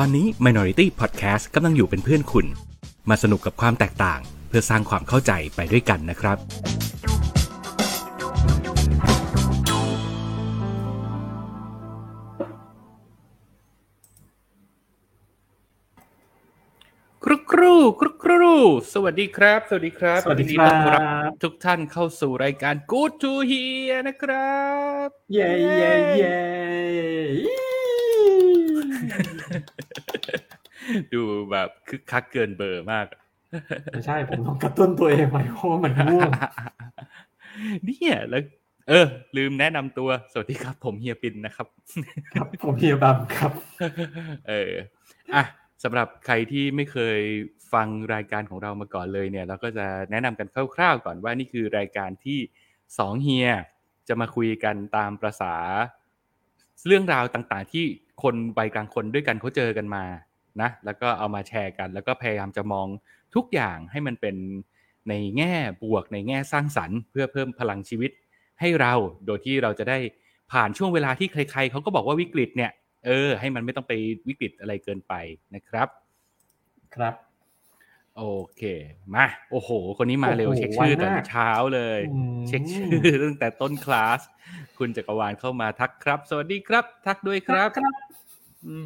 ตอนนี้ Minority Podcast กำลังอยู่เป็นเพื่อนคุณ มาสนุกกับความแตกต่าง เพื่อสร้างความเข้าใจไปด้วยกันนะครับ ครุกครูครุกครูสวัสดีครับ สวัสดีครับสวัสดีครับ ยินต้อนรับทุกท่านเข้าสู่รายการ Good to Hear นะครับ เย้เย้เย้ ดูแบบคึกคักเกินเบอร์มากไม่ใช่ผมต้องกระตุ้นตัวเองไว้เพราะว่ามันง่วงเนี่ยแล้ว เออ ลืมแนะนำตัว สวัสดีครับ ผมเฮียปินนะครับ ครับผมเฮียบัมครับ เอออะสำหรับใครที่ไม่เคยฟังรายการของเรามาก่อนเลยเนี่ย เราก็จะแนะนำกันคร่าวๆก่อนว่านี่คือรายการที่สองเฮียจะมาคุยกันตามประษาเรื่องราวต่างๆ ที่ คนวัยกลางคนด้วยกันเขาเจอกันมานะแล้วก็เอามาแชร์กัน แล้วก็พยายามจะมองทุกอย่างให้มันเป็นในแง่บวกในแง่สร้างสรรค์ เพื่อเพิ่มพลังชีวิตให้เราโดยที่เราจะได้ผ่านช่วงเวลาที่ใครๆเขาก็บอกว่าวิกฤตเนี่ยเออให้มันไม่ต้องไปวิกฤตอะไรเกินไปนะครับ ครับ โอเค มา โอ้โห คนนี้มาเร็วโอ้โหเช็คชื่อไวแต่มากเช้าเลยอืมเช็คชื่อตั้งแต่ต้นคลาส คุณจักรวาลเข้ามาทักครับ สวัสดีครับ ทักด้วยครับครับอื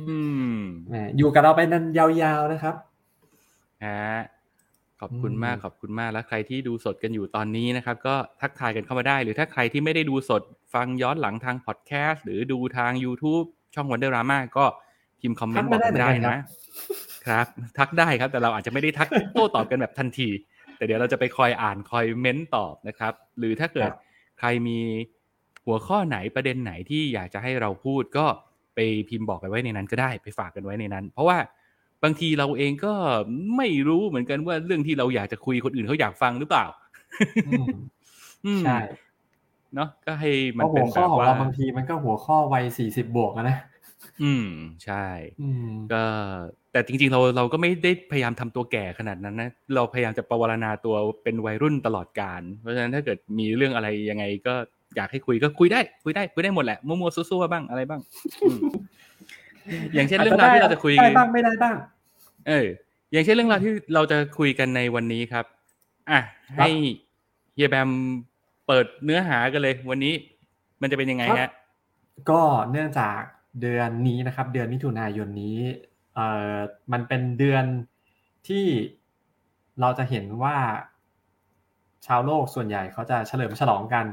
มแหมอยู่กับเราไปนันยาวๆนะครับฮะขอบคุณอืมมากขอบคุณมากแล้วใครที่ดูสดกันอยู่ตอนนี้นะครับ ก็ทักทายกันเข้ามาได้ หรือถ้าใครที่ไม่ได้ดูสดฟังย้อนหลังทางพอดแคสต์หรือดูทาง YouTube ช่องวันเดอร์รามาก็พิมพ์คอมเมนต์บอกกันได้นะ ครับ ทักได้ครับ แต่เราอาจจะไม่ได้ทักโต้ตอบกันแบบทันที แต่เดี๋ยวเราจะไปคอยอ่านคอยเม้นตอบนะครับ หรือถ้าเกิดครับใครมีหัวข้อไหนประเด็นไหนที่อยากจะให้เราพูดก็ไปพิมพ์บอกไปไว้ในนั้นก็ได้ไปฝากกันไว้ในนั้น เพราะว่าบางทีเราเองก็ไม่รู้เหมือนกันว่าเรื่องที่เราอยากจะคุยคนอื่นเขาอยากฟังหรือเปล่าอืมอืมใช่เนาะก็ให้เพมันราะเป็หันวแบข้อบของว่าเราบางทีมันก็หัวข้อวัยสี่สิบบวกอะนะ อืม ใช่อืมก็ แต่จริงๆเราเราก็ไม่ได้พยายามทำตัวแก่ขนาดนั้นนะเราพยายามจะประวรณาตัวเป็นวัยรุ่นตลอดการเพราะฉะนั้นถ้าเกิดมีเรื่องอะไรยังไงก็อยากให้คุยก็คุยได้ คุยได้คุยได้หมดแหละมั่วๆซั่วๆบ้างอะไรบ้างอืมอย่างเช่นเรื่องราวที่เราจะคุยได้บ้างไม่ได้บ้าง เออ อย่างเช่นเรื่องราวที่เราจะคุยกันในวันนี้ครับ อะให้เฮียแบมเปิดเนื้อหากันเลย วันนี้มันจะเป็นยังไงครัฮะบก็เนื่องจากเดือนนี้นะครับ เดือนมิถุนายนนี้ เอ่อมันเป็นเดือนที่เราจะเห็นว่า ชาวโลกส่วนใหญ่เขาจะเฉลิมฉลองกัน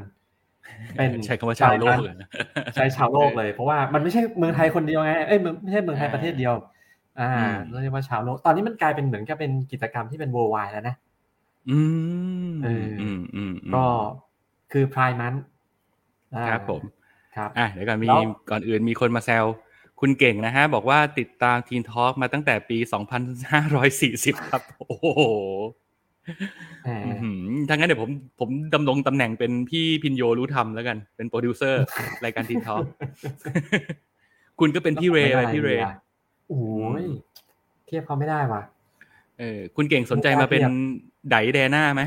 เป็นใช้คำว่าชาวโลกเลยนะใช้ชาวโลกเลย เพราะว่ามันไม่ใช่เมืองไทยคนเดียวไงเอ้ยเมืองไม่ใช่เมืองไทยประเทศเดียว อ่าอืมเรียกว่าชาวโลก ตอนนี้มันกลายเป็นเหมือนกับเป็นกิจกรรมที่เป็น worldwide แล้วนะอืมเอออืมอืมอืมก็คือ Pride Month อ่าครับผมครับอะเดี๋ยวก่อนมีแล้วก่อนอื่นมีคนมาแซว คุณเก่งนะฮะ บอกว่าติดตามทีนทอ l k มาตั้งแต่ปี 2540 ครับ โอ้โหแหมอื้อหือถ้างั้นเดี๋ยวผมผมดำรงตำแหน่งเป็นพี่พินโยรู้ทำแล้วกัน เป็นโปรดิวเซอร์ รายการทีนทอ l k คุณก็เป็นพี่เรย์ไปพี่เรย์โอ้ยเทียบเขาไม่ได้ว่ะเออคุณเก่งสนใจมาเป็นเทียบไดแดน่าไหม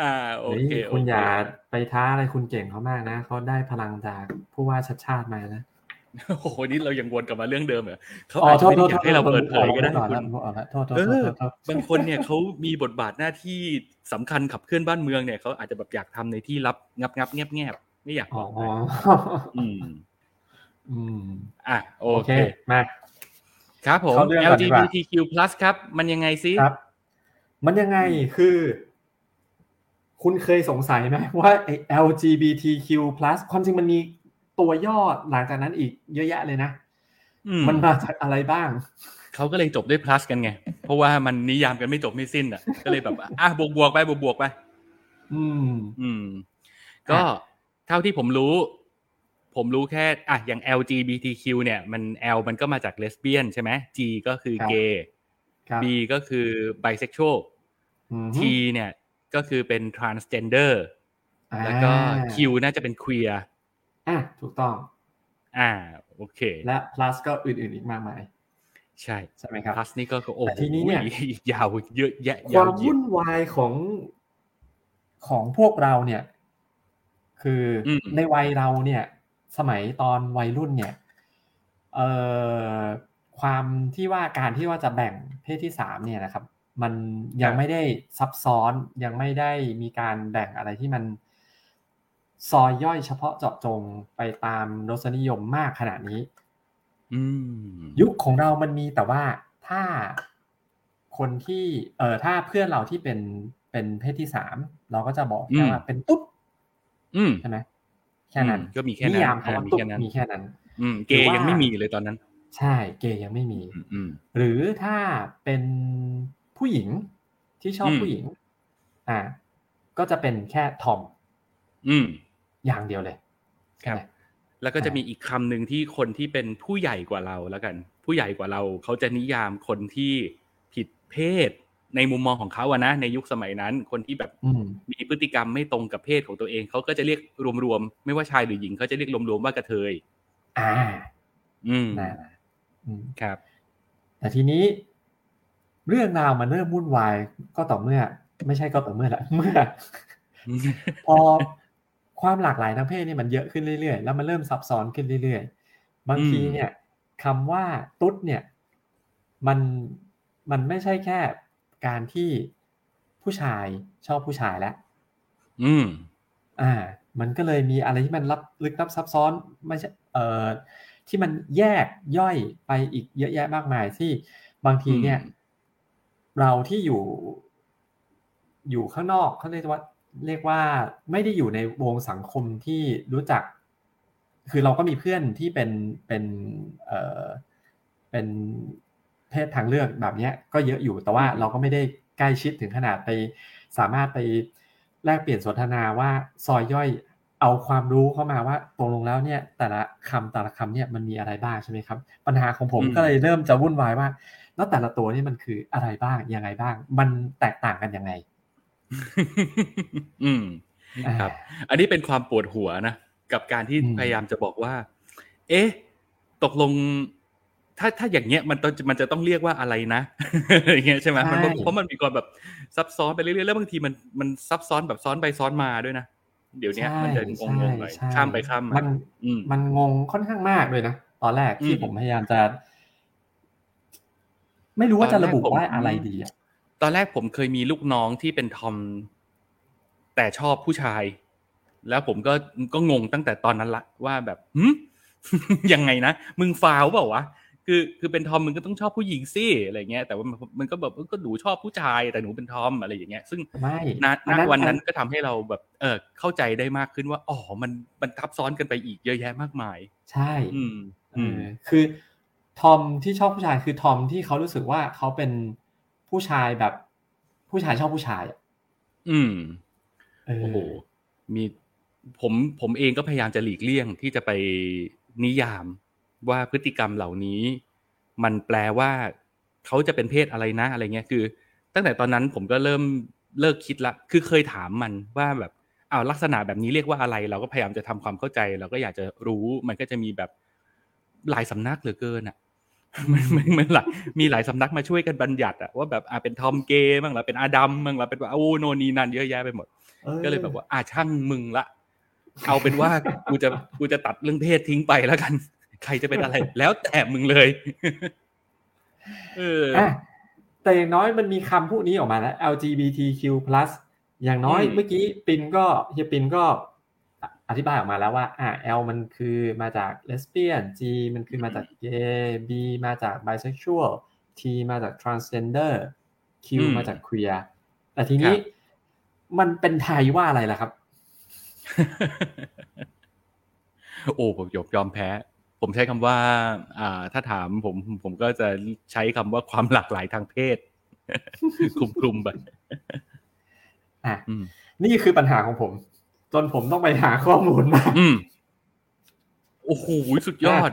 อ่าโอเฮ้ยเคคุณโเอย่าไปท้าอะไรคุณเก่งเขามากนะเขาได้พลังจากผู้ว่าชัดชาติมานะโอ้โหนี่เรายังวนกลับมาเรื่องเดิมเหรอเขาอ๋ออาจโทจะษไม่โทได้ษอยากให้เราเปิดเผยก็ได้โทษคุณโทษโทษเอโทษอโทษบางคนเนี่ยเขามีบทบาทหน้าที่สำคัญขับเคลื่อนบ้านเมืองเนี่ยเขาอาจจะแบบอยากทำในที่ลับงับงับแงบแงบไม่อยากบอ๋ออกไปอืม อืม อะโอโอเคเคมาครับผมเข้าเรื่องก่อนดีกว่า LGBTQ+ ครับ มันยังไงซิครับ มันยังไงคือ คุณเคยสงสัยไหมว่าไอ้ LGBTQ+ ความจริงมันมีตัวย่อหลังจากนั้นอีกเยอะแยะเลยนะอืมมันมาจากอะไรบ้าง เขาก็เลยจบด้วย plus กันไง เพราะว่ามันนิยามกันไม่จบไม่สิ้นอะ ก็เลยแบบอะบวกบวกๆไปบวกบวกๆไป อืม อืม ก็เท่าที่ผมรู้ ผมรู้แค่อะอย่าง LGBTQ เนี่ย มัน L มันก็มาจากเลสเบี้ยนใช่ไหม G ก็คือครับเกย์ครับ B ก็คือ bisexual อืม T เนี่ย ก็คือเป็น transgender แล้วก็ Q น่าจะเป็น queer อะถูกต้อง อ่าโอเค และ plus ก็อื่นๆอีกมากมาย ใช่ใช่ไหมครับ plus นี่ก็โอ้แต่โหทีนี้เนี่ยยาวเยอะแยะควายาวมเหยียวุ่ดนวายของของพวกเราเนี่ย คืออมในวัยเราเนี่ย สมัยตอนวัยรุ่นเนี่ยเอ่อความที่ว่าการที่ว่าจะแบ่งเพศที่สามเนี่ยนะครับ มันยังไม่ได้ซับซ้อนยังไม่ได้มีการแบ่งอะไรที่มันซอยย่อยเฉพาะเจาะจงไปตามรสนิยมมากขนาดนี้อืมยุคของเรามันมีแต่ว่าถ้าคนที่เอ่อถ้าเพื่อนเราที่เป็นเป็นเพศที่สามเราก็จะบอกแค่ว่าเป็นตุ๊ดอืมใช่ไหมแค่นั้นอืมก็มีแค่นั้นนิยามคำว่าอ่ามีตุ๊ดแค่นั้นมีแค่นั้น อืมเกย์ยังไม่มีเลยตอนนั้น ใช่ เกย์ยังไม่มี อืมอืมหรือถ้าเป็น ผู้หญิงที่ชอบอืมผู้หญิง อ่า ก็จะเป็นแค่ทอม อืม อย่างเดียวเลย ครับใช่ไหมแล้วก็จะมีอีกคำหนึ่งที่คนที่เป็นผู้ใหญ่กว่าเราแล้วกัน ผู้ใหญ่กว่าเราเขาจะนิยามคนที่ผิดเพศในมุมมองของเขาอะนะในยุคสมัยนั้น คนที่แบบอืมมีพฤติกรรมไม่ตรงกับเพศของตัวเองเขาก็จะเรียกรวมๆไม่ว่าชายหรือหญิงเขาจะเรียกรวมๆว่ากระเทย อ่า อืมนะอืมครับแต่ทีนี้ เรื่องราวมันเริ่มวุ่นวายก็ต่อเมื่อ ไม่ใช่ก็ต่อเมื่อละเมื่อ พอความหลากหลายทางเพศเนี่ยมันเยอะขึ้นเรื่อยๆ แล้วมันเริ่มซับซ้อนขึ้นเรื่อยๆ บางทีอืมเนี่ยคำว่าตุ๊ดเนี่ย มันมันไม่ใช่แค่การที่ผู้ชายชอบผู้ชายแล้วอืม อ่า มันก็เลยมีอะไรที่มันลับลึกลับซับซ้อนไม่ใช่เอ่อที่มันแยกย่อยไปอีกเยอะแยะมากมายที่บางทีเนี่ยอืม เราที่อยู่ อยู่ข้างนอกเขาเรียกว่าเรียกว่าไม่ได้อยู่ในวงสังคมที่รู้จัก คือเราก็มีเพื่อนที่เป็นเป็นเอ่อเป็นเพศทางเลือกแบบนี้ก็เยอะอยู่แต่ว่าเราก็ไม่ได้ใกล้ชิดถึงขนาดไปสามารถไปแลกเปลี่ยนสนทนาว่าซอยย่อยเอาความรู้เข้ามาว่าตรงลงแล้วเนี่ย แต่ละคำแต่ละคำเนี่ยมันมีอะไรบ้างใช่ไหมครับ ปัญหาของผมก็เลยเริ่มจะวุ่นวายว่า แล้วแต่ละตัวนี่มันคืออะไรบ้างยังไงบ้าง มันแตกต่างกันยังไง อืมอ่าครับ อันนี้เป็นความปวดหัวนะกับการที่อืมพยายามจะบอกว่า เอ๊ะ ตกลง ถ้าถ้าอย่างเงี้ยมันต้องมันจะต้องเรียกว่าอะไรนะอย่างเงี้ยใช่ไหมมันเพราะมันมีความแบบซับซ้อนไปเรื่อยๆแล้วบางทีมันมันซับซ้อนแบบซ้อนไปซ้อนมาด้วยนะเดี๋ยวเนี้ยใช่มันจะงงๆหน่อยใช่ข้ามไปข้ามมัมานอืมมันงงค่อนข้างมากเลยนะตอนแรกที่อืมผมพยายามจะ ไม่รู้ว่าจะระบุตอนแรกผมว่าอะไรดีอะตอนแรกผมเคยมีลูกน้องที่เป็นทอมแต่ชอบผู้ชาย แล้วผมก็ก็งงตั้งแต่ตอนนั้นละว่าแบบหึยังไงนะมึงฟาวเปล่าวะคือคือเป็นทอมมึงก็ต้องชอบผู้หญิงสิอะไรเงี้ยแต่ว่ามันมันก็แบบก็หนูชอบผู้ชายแต่หนูเป็นทอมอะไรอย่างเงี้ย ซึ่งไม่ณอัณวันนั้นก็ทำให้เราแบบ เออเข้าใจได้มากขึ้นว่าอ๋อมันมันทับซ้อนกันไปอีกเยอะแยะมากมาย ใช่ อืมเออืมอคือ ทอมที่ชอบผู้ชายคือทอมที่เขารู้สึกว่าเขาเป็นผู้ชายแบบ ผู้ชายชอบผู้ชายอะอืมเออโอ้โหมีผมผมเองก็พยายามจะหลีกเลี่ยงที่จะไปนิยามว่าพฤติกรรมเหล่านี้ มันแปลว่าเขาจะเป็นเพศอะไรนะอะไรเงี้ยคือ ตั้งแต่ตอนนั้นผมก็เริ่มเลิกคิดละ คือเคยถามมันว่าแบบอ้าวลักษณะแบบนี้เรียกว่าอะไร เราก็พยายามจะทำความเข้าใจ เราก็อยากจะรู้มันก็จะมีแบบหลายสำนักเหลือเกินอะ มันมันมันหลายมีหลายสำนักมาช่วยกันบัญญัติอะว่าแบบอ่าเป็นทอมเกย์บ้างละเป็นอาดัมบ้างละเป็นว่าโอ้โนนนีนันเยอะแยะไปหมดออก็เลยแบบว่า อ่าช่างมึงละเอาเป็นว่ากูจะกูจะตัดเรื่องเพศทิ้งไปแล้วกัน ใครจะเป็นอะไร แล้วแต่มึงเลยเอออะแต่อย่างน้อยมันมีคำพวกนี้ออกมาแล้ว LGBTQ+ อย่างน้อยอืมเมื่อกี้ปินก็เฮียปินก็ อธิบายออกมาแล้วว่าอ่า L มันคือมาจากเลสเบี้ยน G มันคือมาจากเกย์ B มาจาก bisexual T มาจาก transgender Q อืมมาจาก queer แต่ทีนี้ครับมันเป็นไทยว่าอะไรล่ะครับ โอ้ผมยอมยอมแพ้ ผมใช้คำว่า อ่า ถ้าถามผมผมก็จะใช้คำว่าความหลากหลายทางเพศคลุมคลุมๆไปอะอืมนี่คือปัญหาของผม จนผมต้องไปหาข้อมูลมาอืมโอ้โหสุดยอด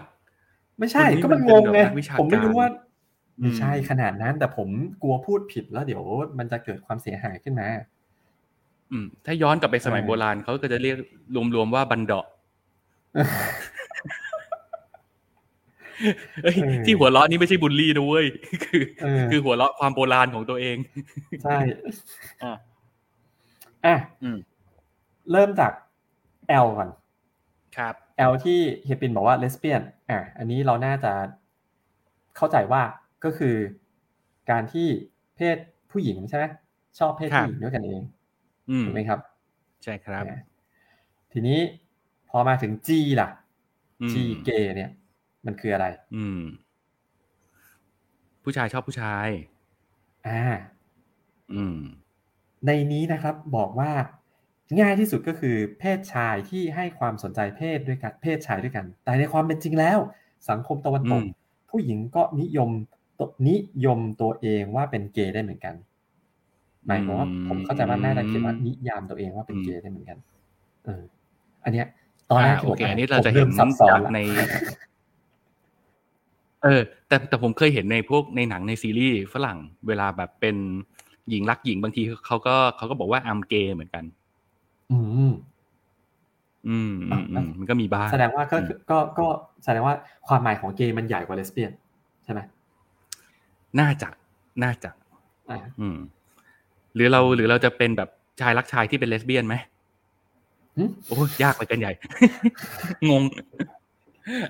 ไม่ใช่คนนี้ก็มันมันงเป็นงไงแบบนักวิชาผมไม่รู้ว่าการไม่ใช่อืมขนาดนั้น แต่ผมกลัวพูดผิดแล้วเดี๋ยวมันจะเกิดความเสียหายขึ้นมา อืม ถ้าย้อนกลับไปสมัยเออโบราณเขาก็จะเรียกรวมๆว่าบันเดาะเอ้ยเออที่หัวเราะนี่ไม่ใช่บูลลี่นะเว้ยคือเออคือหัวเราะความโบราณของตัวเอง ใช่อะอะอืม เริ่มจาก L ก่อนครับ L ที่เฮปินบอกว่าเลสเบี้ยนอะอันนี้เราน่าจะเข้าใจว่าก็คือการที่เพศผู้หญิงใช่ไหมชอบเพศผู้หญิงด้วยกันเองถูกไหมครับ ใช่ครับ ทีนี้พอมาถึง G ล่ะ G เกย์เนี่ย มันคืออะไร อืม ผู้ชายชอบผู้ชาย อ่า อืม ในนี้นะครับบอกว่า ง่ายที่สุดก็คือเพศชายที่ให้ความสนใจเพศด้วยกันเพศชายด้วยกัน แต่ในความเป็นจริงแล้ว สังคมตะวันตกผู้หญิงก็นิยมนิยมตัวเองว่าเป็นเกย์ได้เหมือนกันหมายความว่าผมเข้าใจว่าน่าจะเขียนว่านิยามตัวเองว่าเป็นเกย์ได้เหมือนกัน เออ อันเนี้ย ตอนแรกที่ผมอ่านนี้เราจะเห็นจากใน เออ แต่แต่ผมเคยเห็นในพวกในหนังในซีรีส์ฝรั่ง เวลาแบบเป็นหญิงรักหญิงบางทีเขาก็เขาก็บอกว่าอัมเกย์เหมือนกัน อืมอืมอืมมันก็มีบ้างแสดงว่าก็ก็ก็แสดงว่าความหมายของเกย์มันใหญ่กว่าเลสเบี้ยนใช่ไหมน่าจะน่าจะอืม หรือเราหรือเราจะเป็นแบบชายรักชายที่เป็นเลสเบี้ยนไหมโอ้ยากไปกันใหญ่ งง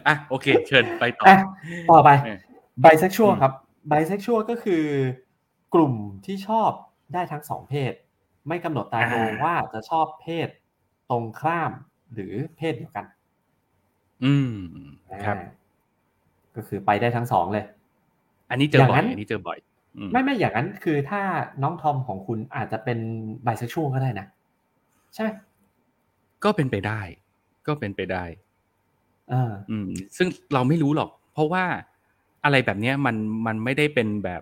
อะ โอเค เชิญไปต่อต่อไปไบเซ็กชวลครับไบเซ็กชวลก็คือกลุ่มที่ชอบได้ทั้งสองเพศ ไม่กำหนดตายโงว่าจะชอบเพศตรงข้ามหรือเพศเดียวกัน อืมครับ ก็คือไปได้ทั้งสองเลย อันนี้เจอบ่อยอันนี้เจอบ่อยไม่ไม่อย่างนั้นคือถ้าน้องทอมของคุณอาจจะเป็นไบเซ็กชวลก็ได้นะใช่ไหมก็เป็นไปได้ ก็เป็นไปได้อ่าอืม ซึ่งเราไม่รู้หรอก เพราะว่าอะไรแบบนี้มันมันไม่ได้เป็นแบบ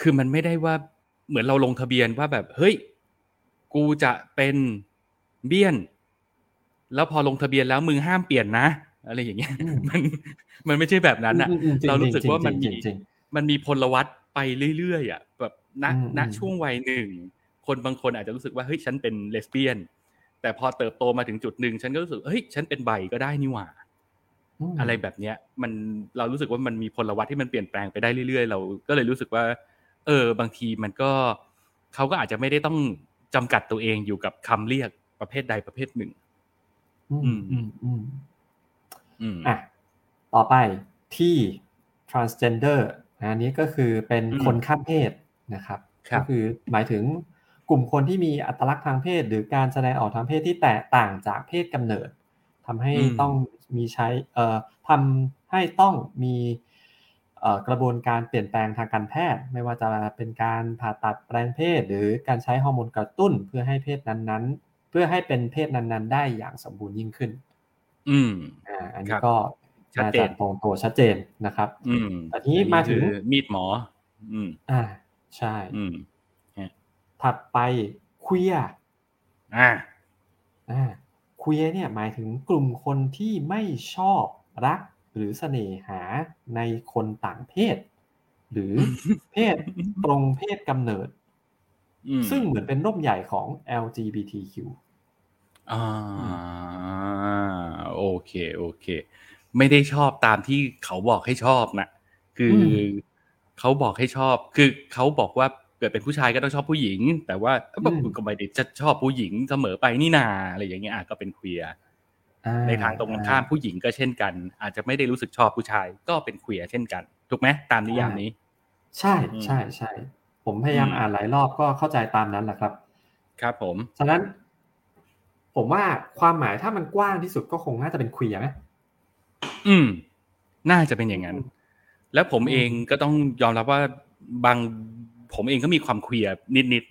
คือมันไม่ได้ว่า เหมือนเราลงทะเบียนว่าแบบเฮ้ยกูจะเป็นเบี้ยน แล้วพอลงทะเบียนแล้วมึงห้ามเปลี่ยนนะอะไรอย่างเงี้ยมันมันไม่ใช่แบบนั้นอะ เรารู้สึกว่ามันมีมันมีพลวัตไปเรื่อยๆอะแบบณณช่วงวัยหนึ่งคนบางคนอาจจะรู้สึกว่าเฮ้ยฉันเป็นเลสเบี้ยน แต่พอเติบโตมาถึงจุดหนึ่งฉันก็รู้สึกเฮ้ยฉันเป็นใบก็ได้นี่หว่า อะไรแบบเนี้ย มันเรารู้สึกว่ามันมีพลวัตที่มันเปลี่ยนแปลงไปได้เรื่อยๆ เราก็เลยรู้สึกว่า เออบางทีมันก็เขาก็อาจจะไม่ได้ต้องจำกัดตัวเองอยู่กับคำเรียกประเภทใดประเภทหนึ่งอืมอืมอืมอืมอะต่อไปที่ transgender อันนี้ก็คือเป็นคนข้ามเพศนะครับก็คือหมายถึงกลุ่มคนที่มีอัตลักษณ์ทางเพศ หรือการแสดงออกทางเพศที่แตกต่างจากเพศกำเนิดทำให้ต้องมีใช้เอ่อทำให้ต้องมี กระบวนการเปลี่ยนแปลงทางการแพทย์ ไม่ว่าจะเป็นการผ่าตัดแปลงเพศ หรือการใช้ฮอร์โมนกระตุ้นเพื่อให้เพศนั้นๆ เพื่อให้เป็นเพศนั้นๆ ได้อย่างสมบูรณ์ยิ่งขึ้น อืมอ่าอันนี้ก็ชัดเจนตรงตัวชัดเจนนะครับ อืมอันนี้มาถึงมีดหมอ อืมอ่าใช่ อืมถัดไปควียอ่าอ่าควียเนี่ยหมายถึงกลุ่มคนที่ไม่ชอบรัก หรือเสน่หาในคนต่างเพศ หรือเพศตรงเพศกำเนิด ซึ่งเหมือนเป็นร่มใหญ่ของ LGBTQ อ่าโอเคโอเค ไม่ได้ชอบตามที่เขาบอกให้ชอบนะคือเขาบอกให้ชอบ คือเขาบอกว่าเกิดเป็นผู้ชายก็ต้องชอบผู้หญิง แต่ว่าก็ไม่ได้จะชอบผู้หญิงเสมอไปนี่นาอะไรอย่างเงี้ยก็เป็นเคลียร์ ในทางตรงกันข้ามผู้หญิงก็เช่นกัน อาจจะไม่ได้รู้สึกชอบผู้ชายก็เป็นเคลียร์เช่นกันถูกไหมตามนิยามนี้ ใช่ใช่ใช่ผมพยายามอ่านหลายรอบก็เข้าใจตามนั้นแหละครับ ครับผมฉะนั้น ผมว่าความหมายถ้ามันกว้างที่สุดก็คงน่าจะเป็นเคลียร์ไหมอืม น่าจะเป็นอย่างนั้น แล้วผมเองก็ต้องยอมรับว่าบางผมเองก็มีความเคลียร์นิด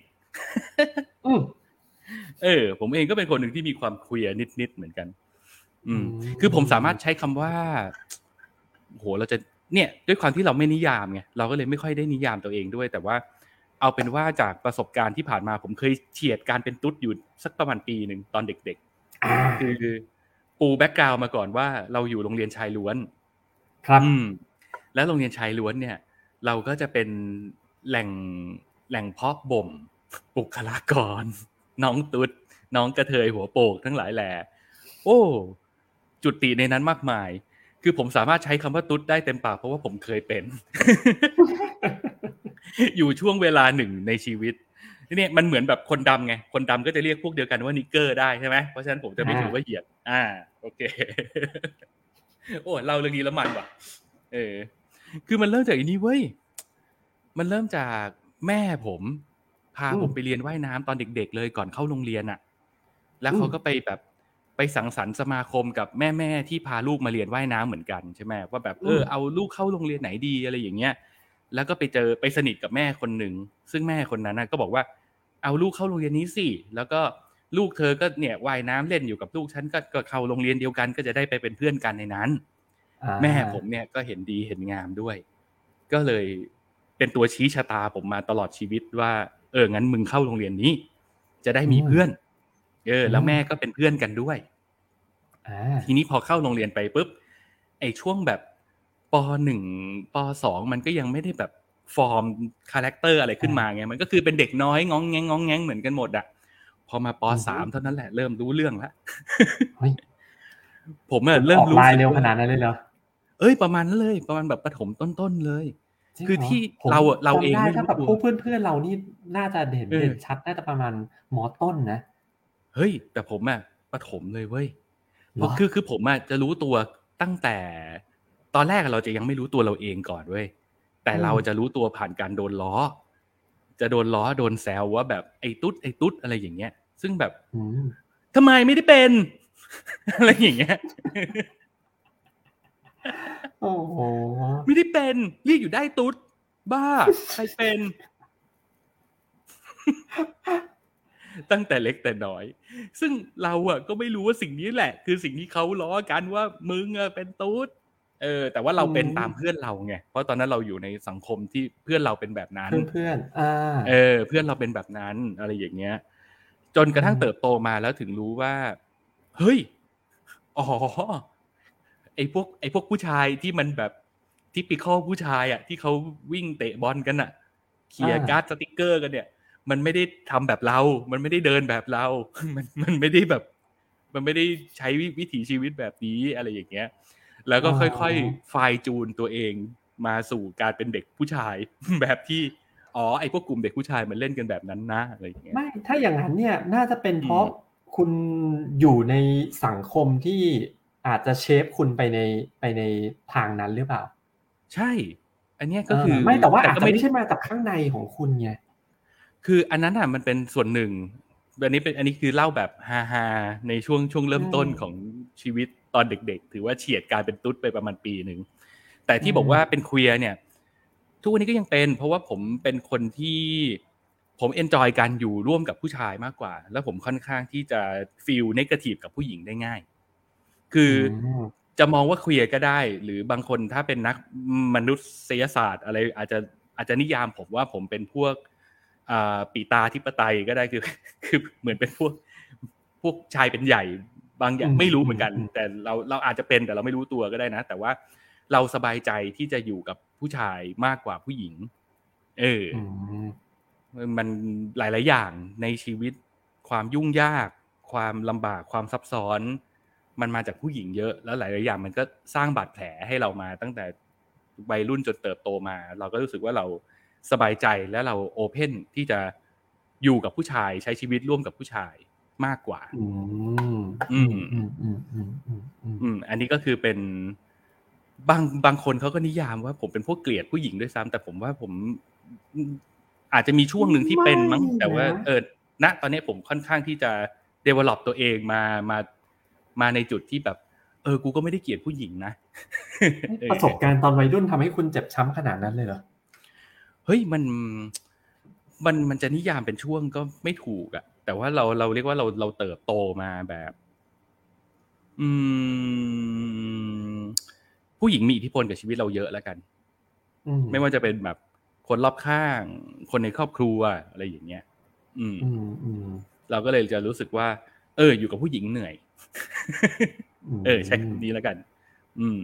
ๆเออ ผมเองก็เป็นคนหนึ่งที่มีความเคลียร์นิดๆเหมือนกัน อืม คือผมสามารถใช้คำว่าโหเราจะเนี่ย ด้วยความที่เราไม่นิยามไงเราก็เลยไม่ค่อยได้นิยามตัวเองด้วย แต่ว่า เอาเป็นว่าจากประสบการณ์ที่ผ่านมา ผมเคยเฉียดการเป็นตุ๊ดอยู่สักประมาณปีหนึ่งตอนเด็กๆคือปูแบ็กกราวมาก่อนว่าเราอยู่โรงเรียนชายล้วน ครับแล้วโรงเรียนชายล้วนเนี่ย เราก็จะเป็นแหล่งแหล่งเพาะบ่มบุคลากร น้องตุ๊ดน้องกระเทยหัวโปกทั้งหลายแหล่โอ้ จุดติในนั้นมากมาย คือผมสามารถใช้คำว่าตุ๊ดได้เต็มปากเพราะว่าผมเคยเป็น อยู่ช่วงเวลาหนึ่งในชีวิตเนี่ยมันเหมือนแบบคนดำไง คนดำก็จะเรียกพวกเดียวกันว่านิกเกอร์ได้ใช่ไหมเพราะฉะนั้นผมจะไม่ถือว่าเหยียด อ่า โอเค โอ้เล่าเรื่องนี้แล้วมันว่ะ เออ คือมันเริ่มจากอันนี้เว้ย มันเริ่มจากแม่ผม พาผมไปเรียนว่ายน้ำตอนเด็ก ๆ เลยก่อนเข้าโรงเรียนอะแล้วเขาก็ไปแบบ ไปสังสรรค์สมาคมกับแม่ๆที่พาลูกมาเรียนว่ายน้ำเหมือนกันใช่ไหมว่าแบบเออเอาลูกเข้าโรงเรียนไหนดีอะไรอย่างเงี้ยแล้วก็ไปเจอไปสนิทกับแม่คนหนึ่งซึ่งแม่คนนั้นก็บอกว่า เอาลูกเข้าโรงเรียนนี้สิแล้วก็ลูกเธอก็เนี่ยว่ายน้ำเล่นอยู่กับลูกฉันก็เข้าโรงเรียนเดียวกัน ก็จะได้ไปเป็นเพื่อนกันในนั้น แม่ผมเนี่ยก็เห็นดีเห็นงามด้วย ก็เลยเป็นตัวชี้ชะตาผมมาตลอดชีวิตว่า เอองั้นมึงเข้าโรงเรียนนี้ จะได้มีเพื่อน เออ แล้วแม่ก็เป็นเพื่อนกันด้วยทีนี้พอเข้าโรงเรียนไปปุ๊บไอ้ช่วงแบบปหนึ่งปสองมันก็ยังไม่ได้แบบ form character อะไรขึ้นมาไงมันก็คือเป็นเด็กน้อยงองแงงงองแงงเหมือนกันหมดอะพอมาปสามเท่านั้นแหละเริ่มรู้เรื่องแล้วผมอะเริ่มรู้เร็วขนาดนั้นเลยเหรอเอ้ยประมาณนั้นเลยประมาณแบบประถมต้นๆเลย คือที่เราเราเองไม่รู้ถ้าแบบพวกเพื่อนๆเรานี่น่าจะเห็นเด่นชัดน่าจะประมาณมอต้นนะ เฮ้ย แต่ผมอะประถมเลยเว้ยคือคือผมอะจะรู้ตัวตั้งแต่ ตอนแรกเราจะยังไม่รู้ตัวเราเองก่อนเว้ยแต่เราจะรู้ตัวผ่านการโดนล้อ จะโดนล้อโดนแซวว่าแบบไอ้ตุ๊ดไอ้ตุ๊ดอะไรอย่างเงี้ย ซึ่งแบบทำไมไม่ได้เป็น อะไรอย่างเงี้ยโอ้โหไม่ได้เป็นเรียกอยู่ได้ตุ๊ด บ้า ใครเป็น ตั้งแต่เล็กแต่น้อย ซึ่งเราอะก็ไม่รู้ว่าสิ่งนี้แหละ คือสิ่งที่เขาล้อกันว่ามึงอะเป็นตุ๊ดเออ แต่ว่าเราเป็นตามเพื่อนเราไงเพราะตอนนั้นเราอยู่ในสังคมที่เพื่อนเราเป็นแบบนั้นเพื่อนอ่าเออ เพื่อนเราเป็นแบบนั้น อะไรอย่างเงี้ย จนกระทั่งเติบโตมาแล้วถึงรู้ว่า เฮ้ยอ๋อไอพวกไอพวกผู้ชายที่มันแบบที่ปีข้อผู้ชายอะ ที่เขาวิ่งเตะบอลกันอะเขียการ์ดสติกเกอร์กันเนี่ย มันไม่ได้ทำแบบเรา มันไม่ได้เดินแบบเรา มันมันไม่ได้แบบ มันไม่ได้ใช้วิถีชีวิตแบบนี้อะไรอย่างเงี้ย แล้วก็ค่อยๆไฟจูนตัวเองมาสู่การเป็นเด็กผู้ชายแบบที่อ๋อไอพวกกลุ่มเด็กผู้ชายมันเล่นกันแบบนั้นนะอะไรอย่างเงี้ยไม่ถ้าอย่างนั้นเนี่ยน่าจะเป็นเพราะคุณอยู่ในสังคมที่อาจจะเชฟคุณไปในไปในทางนั้นหรือเปล่า ใช่ อันนี้ก็คือไม่แต่ว่าอาจจะไม่ใช่มาจากข้างในของคุณไง คืออันนั้นอะมันเป็นส่วนหนึ่งอันนี้เป็นอันนี้คือเล่าแบบฮาฮาในช่วงช่วงเริ่มต้นของชีวิตตอนเด็ก ๆ ถือว่าเฉียดการเป็นตุ๊ดไปประมาณปีหนึ่งแต่ที่บอกว่าเป็นเคลียร์เนี่ย ทุกวันนี้ก็ยังเป็น เพราะว่าผมเป็นคนที่ผม enjoy การอยู่ร่วมกับผู้ชายมากกว่า แล้วผมค่อนข้างที่จะ feel negative กับผู้หญิงได้ง่าย คือจะมองว่าเกลียดก็ได้ หรือบางคนถ้าเป็นนักมนุษยศาสตร์ อะไรอาจจะอาจจะนิยามผมว่าผมเป็นพวก ปิตาธิปไตยก็ได้คือ คือเหมือนเป็นพวกพวกชายเป็นใหญ่บางอย่างไม่รู้เหมือนกัน แต่เราเราอาจจะเป็นแต่เราไม่รู้ตัวก็ได้นะ แต่ว่าเราสบายใจที่จะอยู่กับผู้ชายมากกว่าผู้หญิง เออมันหลาย ๆ อย่างในชีวิต ความยุ่งยาก ความลำบากความซับซ้อน มันมาจากผู้หญิงเยอะ แล้วหลาย ๆ อย่างมันก็สร้างบาดแผลให้เรามาตั้งแต่วัยรุ่นจนเติบโตมา เราก็รู้สึกว่าเรา สบายใจและเราโอเพนที่จะอยู่กับผู้ชายใช้ชีวิตร่วมกับผู้ชายมากกว่า อืม อืม อืม อืม อืม อืม อันนี้ก็คือเป็นบางบางคนเขาก็นิยามว่าผมเป็นพวกเกลียดผู้หญิงด้วยซ้ำแต่ผมว่าผมอาจจะมีช่วงหนึ่งที่เป็นมั้งแต่ว่า เออณตอนนี้ผมค่อนข้างที่จะ develop ตัวเองมามามาในจุดที่แบบ เออ กูก็ไม่ได้เกลียดผู้หญิงนะ ประสบการณ์ตอนวัยรุ่นทำให้คุณเจ็บช้ำขนาดนั้นเลยเหรอเฮ้ยมันมันมันจะนิยามเป็นช่วงก็ไม่ถูกอะแต่ว่าเราเราเรียกว่าเราเราเติบโตมาแบบ อืม ผู้หญิงมีอิทธิพลกับชีวิตเราเยอะแล้วกันไม่ว่าจะเป็นแบบคนรอบข้าง คนในครอบครัวอะไรอย่างเงี้ย อืมเราก็เลยจะรู้สึกว่า เออ อยู่กับผู้หญิงเหนื่อย เออ ใช่นี้แล้วกัน อืม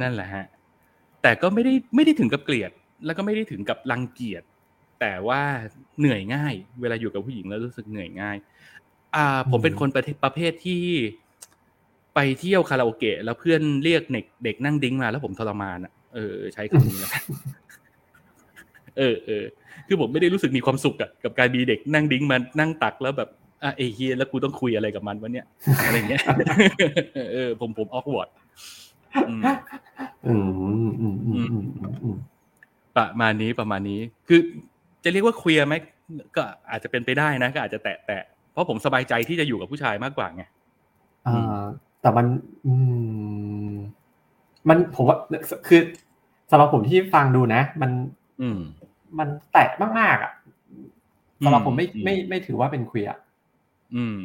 นั่นแหละฮะ แต่ก็ไม่ได้ไม่ได้ถึงกับเกลียด แล้วก็ไม่ได้ถึงกับรังเกียจแต่ว่าเหนื่อยง่าย เวลาอยู่กับผู้หญิงแล้วรู้สึกเหนื่อยง่าย อ่า ผมเป็นคนประประเภทที่ไปเที่ยวคาราโอเกะแล้วเพื่อนเรียกเด็กเด็กนั่งดิ้งมาแล้วผมทรมานอะเออใช้คำนี้แล้วเออเออคือผมไม่ได้รู้สึกมีความสุขอะกับการมีเด็กนั่งดิ้งมันนั่งตักแล้วแบบอะเอเฮียแล้วกูต้องคุยอะไรกับมันวะเนี่ยอะไรเงี้ยเออผมผมออกวอร์ด อืมอืมอืมอืมอืมประมาณนี้ประมาณนี้ คือจะเรียกว่าเคลียร์ไหมก็อาจจะเป็นไปได้นะ ก็อาจจะแตะแตะเพราะผมสบายใจที่จะอยู่กับผู้ชายมากกว่าไงอ่าแต่มันอืมมันผมว่าคือสำหรับผมที่ฟังดูนะ มัน อืม มันแตะมากๆอะสำหรับผมไม่ไม่ไม่ถือว่าเป็นเคลียร์อืม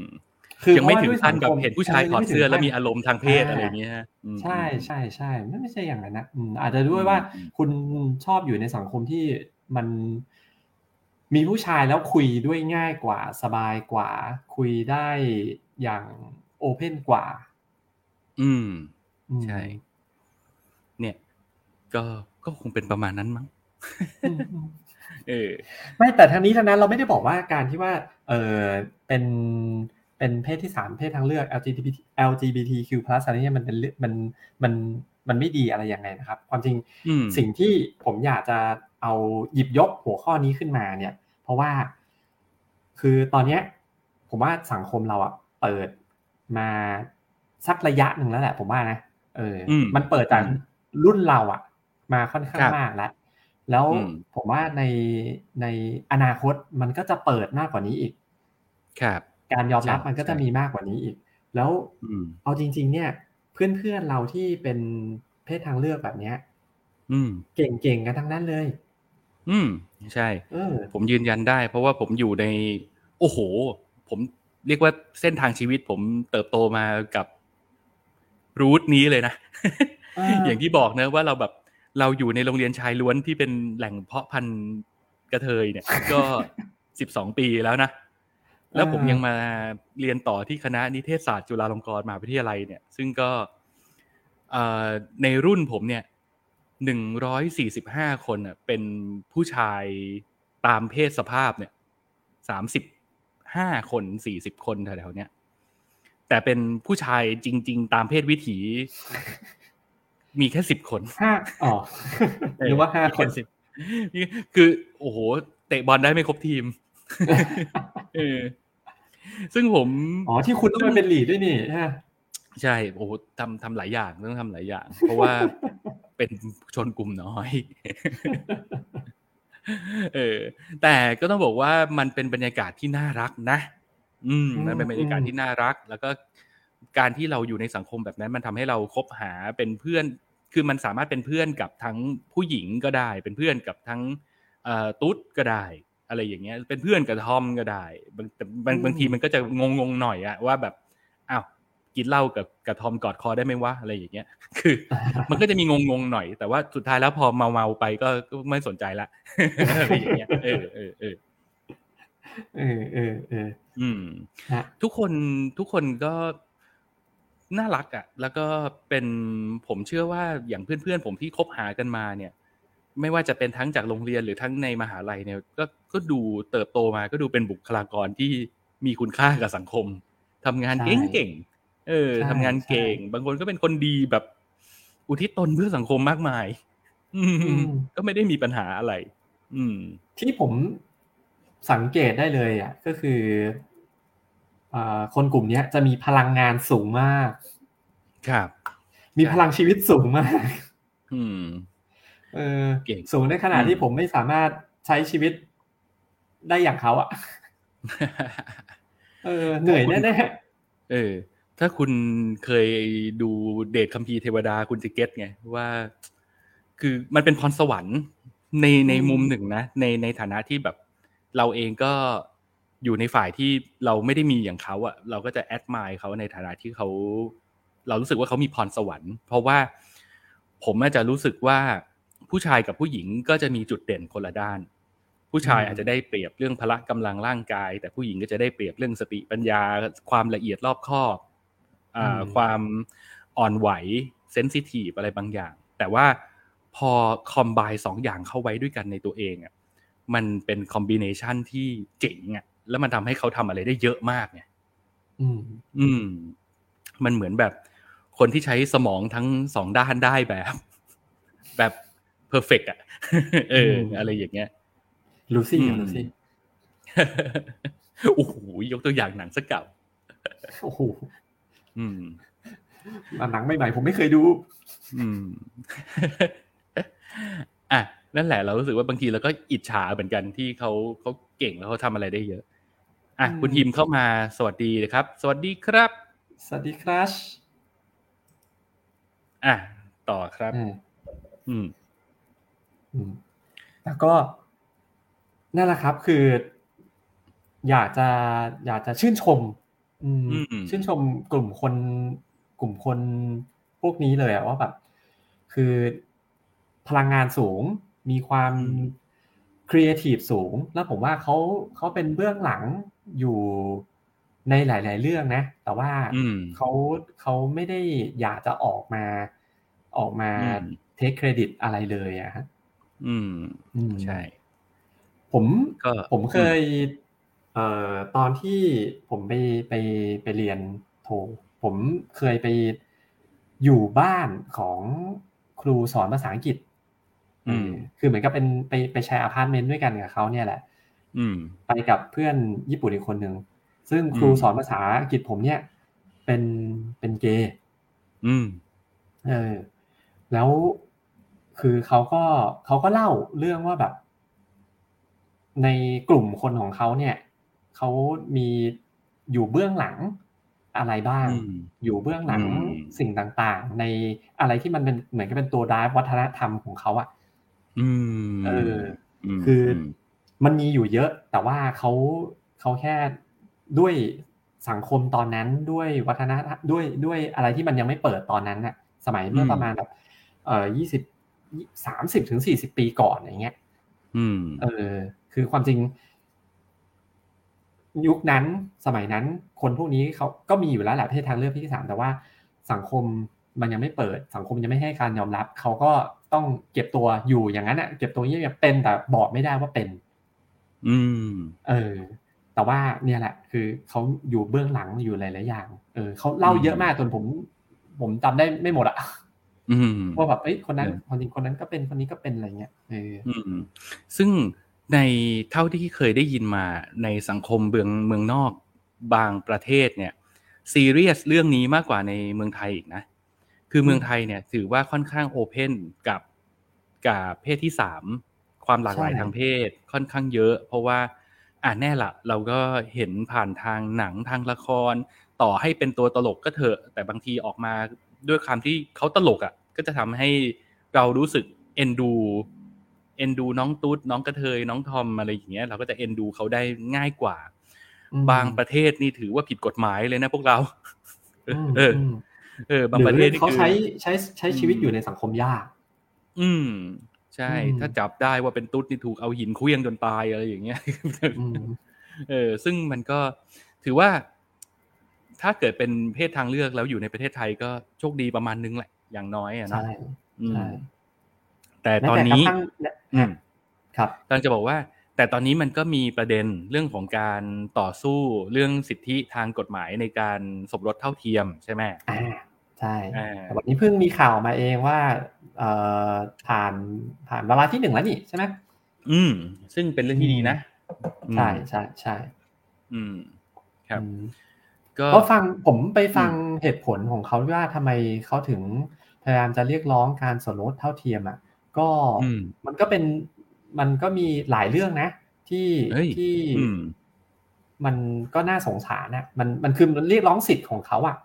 คือยังไม่ถึงขั้นกับเห็นผู้ชายถอดเสื้อแล้วมีอารมณ์ทางเพศอะไรอย่างเงี้ยใช่ใช่ใช่ไม่ไม่ใช่อย่างนั้นนะอาจจะด้วยว่าคุณชอบอยู่ในสังคมที่มันมีผู้ชายแล้วคุยด้วยง่ายกว่าสบายกว่า คุยได้อย่างโอเพนกว่า อืมใช่ เนี่ย ก็ก็คงเป็นประมาณนั้นมั้งเออไม่แต่ทางนี้ทางนั้นเราไม่ได้บอกว่าการที่ว่า เออเป็น เป็นเพศที่สามเพศทางเลือก LGBT LGBTQ+ อะไรเนี่ยมันเป็นมันมันมันไม่ดีอะไรอย่างไรนะครับ ความจริงสิ่งที่ผมอยากจะเอาหยิบยกหัวข้อนี้ขึ้นมาเนี่ย เพราะว่า คือตอนเนี้ย ผมว่าสังคมเราอะเปิดมาสักระยะหนึ่งแล้วแหละ ผมว่านะเออ มันเปิดจากรุ่นเราอะมาค่อนข้างมากแล้วแล้วผมว่าในในอนาคตมันก็จะเปิดมากกว่านี้อีก ครับ การยอมรับมันก็จะมีมากกว่านี้อีก แล้วเอาจริง ๆ เนี่ย เพื่อนๆเราที่เป็นเพศทางเลือกแบบเนี้ย อืม เก่งๆกันทั้งนั้นเลย อืม ใช่ผมยืนยันได้ เพราะว่าผมอยู่ใน โอ้โห ผมเรียกว่าเส้นทางชีวิตผมเติบโตมากับรูทนี้เลยนะอย่างที่บอกเนะว่าเราแบบเราอยู่ในโรงเรียนชายล้วนที่เป็นแหล่งเพาะพันธุ์กระเทยเนี่ย ก็สิบสองปีแล้วนะ แล้วผมยังมาเรียนต่อที่คณะนิเทศศาสตร์จุฬาลงกรณ์มหาวิทยาลัยเนี่ย ซึ่งก็ในรุ่นผมเนี่ยหนึ่งร้อยสี่สิบห้าคนเป็นผู้ชายตามเพศสภาพเนี่ยสามสิบห้าคนสี่สิบคนแถวๆเนี้ยแต่เป็นผู้ชายจริง ๆ ตามเพศวิถี มีแค่สิบคนห้าอ๋อหรือว่าห้าคนสิบคือ โอ้โห เตะบอลได้ไม่ครบทีม เออ ซึ่งผมอ๋อที่คุณต้องไปเป็นลีดด้วยนี่ใช่โอ้ทำทำหลายอย่างต้องทำหลายอย่าง เพราะว่าเป็นชนกลุ่มน้อยเออแต่ก็ต้องบอกว่ามันเป็นบรรยากาศที่น่ารักนะ อืมมันเป็นบรรยากาศที่น่ารัก แล้วก็การที่เราอยู่ในสังคมแบบนั้น มันทำให้เราคบหาเป็นเพื่อน คือมันสามารถเป็นเพื่อนกับทั้งผู้หญิงก็ได้ เป็นเพื่อนกับทั้งตุ๊ดก็ได้ อะไรอย่างเงี้ย เป็นเพื่อนกับทอมก็ได้บางบางบางทีมันก็จะงงงหน่อยอะว่าแบบอ้าวกินเหล้ากับกับทอมกอดคอได้ไหมวะอะไรอย่างเงี้ย คือ มันก็จะมีงงงหน่อย แต่ว่าสุดท้ายแล้วพอเมาเมาไปก็ไม่สนใจละอะไรอย่างเงี้ยเออเออเออเออเออเอออืมทุกคนทุกคนก็น่ารักอะ แล้วก็เป็นผมเชื่อว่าอย่างเพื่อนๆผมที่คบหากันมาเนี่ย ไม่ว่าจะเป็นทั้งจากโรงเรียนหรือทั้งในมหาลัยเนี่ยก็ก็ดูเติบโตมาก็ดูเป็นบุคลากรที่มีคุณค่ากับสังคมทำงานเก่งๆเออทำงานเก่ง บางคนก็เป็นคนดีแบบ อุทิศตนเพื่อสังคมมากมาย อืมก็ไม่ได้มีปัญหาอะไร อืม ที่ผมสังเกตได้เลยอะ ก็คือคนกลุ่มนี้จะมีพลังงานสูงมาก ครับ มีพลังชีวิตสูงมาก อืม เออสูงในขณะที่ผมไม่สามารถใช้ชีวิตได้อย่างเขาอะเออเหนื่อยแน่ๆเออ ถ้าคุณเคยดูเดทคัมภีร์เทวดาคุณจะเก็ตไงว่า คือมันเป็นพรสวรรค์ในในมุมหนึ่งนะ ในในฐานะที่แบบ เราเองก็อยู่ในฝ่ายที่เราไม่ได้มีอย่างเขาอะเราก็จะแอดมายเขาในฐานะที่เขาเรารู้สึกว่าเขามีพรสวรรค์ เพราะว่าผมอาจจะรู้สึกว่า ผู้ชายกับผู้หญิงก็จะมีจุดเด่นคนละด้าน ผู้ชายอาจจะได้เปรียบเรื่องพละกำลังร่างกาย แต่ผู้หญิงก็จะได้เปรียบเรื่องสติปัญญา ความละเอียดรอบคอบอความอ่อนไหวเซนซิทีฟอะไรบางอย่าง แต่ว่าพอคอมไบสองอย่างเข้าไว้ด้วยกันในตัวเองอะมันเป็นคอมบิเนชันที่เจ๋งอะแล้วมันทำให้เขาทำอะไรได้เยอะมากเนี่ยอืม อืม มันเหมือนแบบคนที่ใช้สมองทั้งสองด้านได้แบบ แบบ perfect อะเออ อะไรอย่างเงี้ย Lucy Lucyโอ้โหยกตัวอย่างหนังซะเก่าโอ้โหอืมหนังใหม่ๆผมไม่เคยดู อืมอะนั่นแหละเรารู้สึกว่าบางทีเราก็อิจฉาเหมือนกันที่เขาเขาเก่งแล้วเขาทำอะไรได้เยอะอะคุณทีมเข้ามาสวัสดีนะครับ สวัสดีครับ สวัสดีครับอะต่อครับ อืมอืม แล้วก็นั่นแหละครับคือ อยากจะอยากจะชื่นชมอืมชื่นชมกลุ่มคนกลุ่มคนพวกนี้เลยอะว่าแบบ คือพลังงานสูงมีความครีเอทีฟสูง แล้วผมว่าเขาเขาเป็นเบื้องหลังอยู่ในหลาย ๆ เรื่องนะ แต่ว่าเขาเขาไม่ได้อยากจะออกมาออกมา take credit อะไรเลยอะฮะ อืมใช่ ผมก็ผมเคย เอ่อตอนที่ผมไปไปไปเรียนโท ผมเคยไปอยู่บ้านของครูสอนภาษาอังกฤษ อืม คือเหมือนกับเป็นไปไปแชร์อพาร์ตเมนต์ด้วยกันกับเขาเนี่ยแหละ อืม ไปกับเพื่อนญี่ปุ่นอีกคนหนึ่งซึ่งครูสอนภาษาอังกฤษผมเนี่ย เป็นเป็นเกย์อืม เออ แล้ว คือเขาก็เขาก็เล่าเรื่องว่าแบบ ในกลุ่มคนของเขาเนี่ยเขามีอยู่เบื้องหลังอะไรบ้าง อยู่เบื้องหลังสิ่งต่างๆ ในอะไรที่มันเป็นเหมือนกับเป็นตัวดายวัฒนธรรมของเขาอะเออ คือมันมีอยู่เยอะ แต่ว่าเขาเขาแค่ด้วยสังคมตอนนั้นด้วยวัฒนธรรมด้วยด้วยอะไรที่มันยังไม่เปิดตอนนั้นน่ะ สมัยเมื่อประมาณแบบ เอ่อยี่สิบ สามสิบถึงสี่สิบปีก่อนอย่างเงี้ยอืมเออ คือความจริง ยุคนั้นสมัยนั้น คนพวกนี้เขาก็มีอยู่แล้วแหละเพศทางเลือกเพศที่สามแต่ว่าสังคมมันยังไม่เปิด สังคมยังไม่ให้การยอมรับ เขาก็ต้องเก็บตัวอยู่อย่างนั้นอะเก็บตัวเงียบเป็นแต่บอกไม่ได้ว่าเป็น อืม เออ แต่ว่าเนี่ยแหละ คือเขาอยู่เบื้องหลังอยู่หลายๆอย่าง เออเขาเล่าเยอะมากจนผม ผมจำได้ไม่หมดอะ ว่าแบบเอ้ยคนนั้นคนนี้คนนั้นก็เป็นคนนี้ก็เป็นอะไรเงี้ยเออซึ่งในเท่าที่เคยได้ยินมาในสังคมเมืองเมืองนอกบางประเทศเนี่ยซีเรียสเรื่องนี้มากกว่าในเมืองไทยอีกนะ คือเมืองไทยเนี่ย ถือว่าค่อนข้างโอเพนกับกับเพศที่สามความหลากหลายทางเพศค่อนข้างเยอะ เพราะว่าอ่าแน่ละเราก็เห็นผ่านทางหนังทางละคร ต่อให้เป็นตัวตลกก็เถอะ แต่บางทีออกมา ด้วยความที่เขาตลกอะ่ะ ก็จะทำให้เรารู้สึกเอ็นดูเอ็นดูน้องตุ๊ดน้องกระเทยน้องทอมอะไรอย่างเงี้ย เราก็จะเอ็นดูเขาได้ง่ายกว่า บางประเทศนี่ถือว่าผิดกฎหมายเลยนะพวกเรา เออ เออบางประเทศเขาใช้ใช้ใช้ชีวิตอยู่ในสังคมยาก อืม ใช่ ถ้าจับได้ว่าเป็นตุ๊ดนี่ถูกเอาหินเคลี้ยงจนตายอะไรอย่างเงี้ยเออ ซึ่งมันก็ถือว่า ถ้าเกิดเป็นเพศทางเลือกแล้วอยู่ในประเทศไทยก็โชคดีประมาณนึงแหละ อย่างน้อยอะนะใช่แต่ตอนนี้ครับตอนจะบอกว่า แต่ตอนนี้มันก็มีประเด็นเรื่องของการต่อสู้เรื่องสิทธิทางกฎหมายในการสมรสเท่าเทียมใช่ไหมอ่าใช่แต่วันนี้เพิ่งมีข่าวมาเองว่าเอ่อผ่านผ่านเวลาที่หนึ่งแล้วนี่ใช่ไหมอืม ซึ่งเป็นเรื่องที่ดีนะ ใช่ใช่ใช่อืม ครับ ก็ฟังผมไปฟังเหตุผลของเขาว่าทำไมเขาถึงพยายามจะเรียกร้องการสมรสเท่าเทียมอะก็มันก็เป็นมันก็มีหลายเรื่องนะ ที่ที่มันก็น่าสงสารนะมันมันคือมันเรียกร้องสิทธิ์ของเขาอะ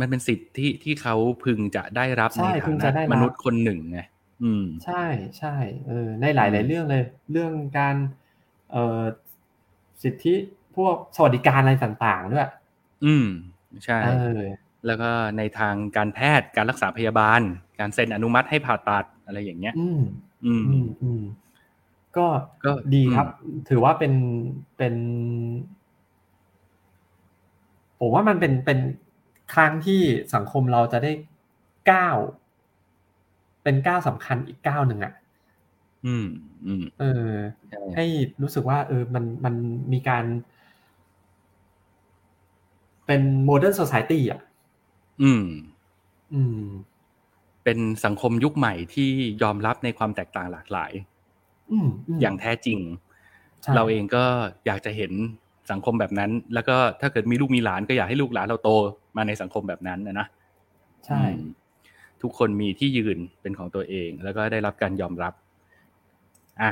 มันเป็นสิทธิ์ที่ที่เขาพึงจะได้รับในฐานะมนุษย์คนหนึ่งไงอืม ใช่ใช่เออในหลายหลายเรื่องเลย เรื่องการ เอ่อสิทธิพวกสวัสดิการอะไรต่างๆด้วย อืมใช่แล้วก็ในทางการแพทย์การรักษาพยาบาล การเซ็นอนุมัติให้ผ่าตัดอะไรอย่างเงี้ย อืม อืมอืมก็ก็ดีครับ ถือว่าเป็นเป็นผมว่ามันเป็นเป็นครั้งที่สังคมเราจะได้ก้าวเป็นก้าวสำคัญอีกก้าวหนึ่งอะ อืม อืม เออ ให้รู้สึกว่า เออ มันมันมีการ เป็นโมเดิร์นโซซายตี้อะ อืม อืม เป็นสังคมยุคใหม่ที่ยอมรับในความแตกต่างหลากหลายออย่างแท้จริง เราเองก็อยากจะเห็นสังคมแบบนั้น แล้วก็ถ้าเกิดมีลูกมีหลานก็อยากให้ลูกหลานเราโตมาในสังคมแบบนั้นนะนะ ใช่ ทุกคนมีที่ยืนเป็นของตัวเอง แล้วก็ได้รับการยอมรับ อะ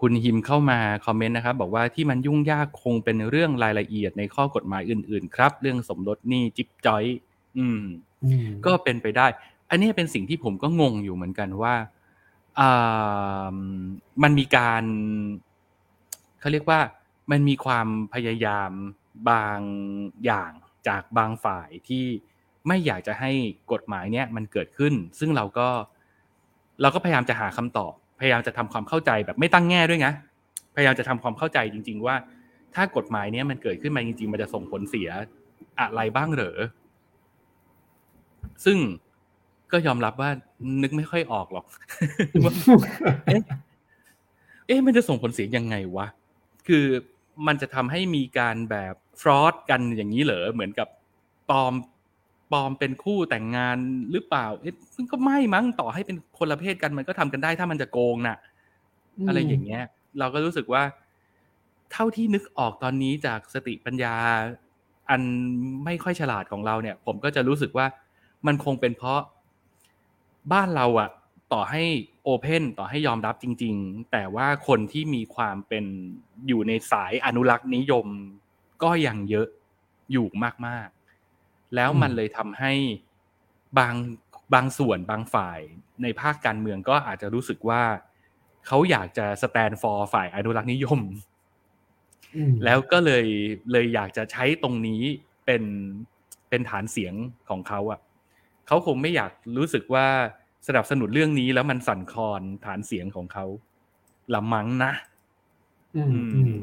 คุณฮิมเข้ามาคอมเมนต์นะครับ บอกว่าที่มันยุ่งยากคงเป็นเรื่องรายละเอียดในข้อกฎหมายอื่น ๆ ครับ เรื่องสมรสนี่จิ๊บจอย อืม ก็เป็นไปได้ อันนี้เป็นสิ่งที่ผมก็งงอยู่เหมือนกันว่าอ่ามันมีการเขาเรียกว่ามันมีความพยายามบางอย่างจากบางฝ่ายที่ไม่อยากจะให้กฎหมายเนี้ยมันเกิดขึ้น ซึ่งเราก็ เราก็พยายามจะหาคำตอบ พยายามจะทำความเข้าใจแบบไม่ตั้งแง่ด้วยนะพยายามจะทำความเข้าใจจริง ๆ ว่า ถ้ากฎหมายเนี้ยมันเกิดขึ้นมาจริง ๆ มันจะส่งผลเสียอะไรบ้างเหรอซึ่งก็ยอมรับว่านึกไม่ค่อยออกหรอกเอ๊ะเอ๊ะมันจะส่งผลเสียยังไงวะ คือมันจะทำให้มีการแบบฟรอดกันอย่างนี้เหรอ เหมือนกับปลอม ปลอมเป็นคู่แต่งงานหรือเปล่า เอ๊ะมันก็ไม่มั้งต่อให้เป็นคนละเพศกันมันก็ทำกันได้ถ้ามันจะโกงน่ะ อะไรอย่างเงี้ย เราก็รู้สึกว่า เท่าที่นึกออกตอนนี้จากสติปัญญา อันไม่ค่อยฉลาดของเราเนี่ย ผมก็จะรู้สึกว่ามันคงเป็นเพราะบ้านเราอะต่อให้โอเพนต่อให้ยอมรับจริง ๆ แต่ว่าคนที่มีความเป็นอยู่ในสายอนุรักษ์นิยม ก็ยังเยอะอยู่มากๆ แล้วมันเลยทำให้บางบางส่วนบางฝ่ายในภาคการเมืองก็อาจจะรู้สึกว่าเขาอยากจะสแตนฟอร์ฝ่ายอนุรักษ์นิยม แล้วก็เลยเลยอยากจะใช้ตรงนี้เป็นเป็นฐานเสียงของเขาอะเขาคงไม่อยากรู้สึกว่าสนับสนุนเรื่องนี้แล้วมันสั่นคลอนฐานเสียงของเขาละมั้งนะ อืม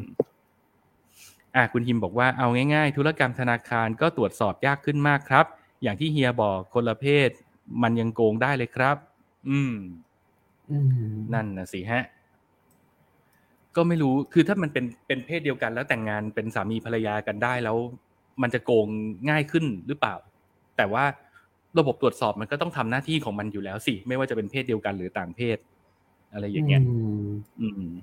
อ่าคุณฮิมบอกว่าเอาง่ายๆ ธุรกรรมธนาคารก็ตรวจสอบยากขึ้นมากครับ อย่างที่เฮียบอกคนละเพศ มันยังโกงได้เลยครับ อืมนั่นนะสิฮะ ก็ไม่รู้คือถ้ามันเป็นเป็นเพศเดียวกัน แล้วแต่งงานเป็นสามีภรรยากันได้แล้ว มันจะโกงง่ายขึ้นหรือเปล่า แต่ว่าระบบตรวจสอบมันก็ต้องทำหน้าที่ของมันอยู่แล้วสิ ไม่ว่าจะเป็นเพศเดียวกันหรือต่างเพศ อะไรอย่างเงี้ยอืม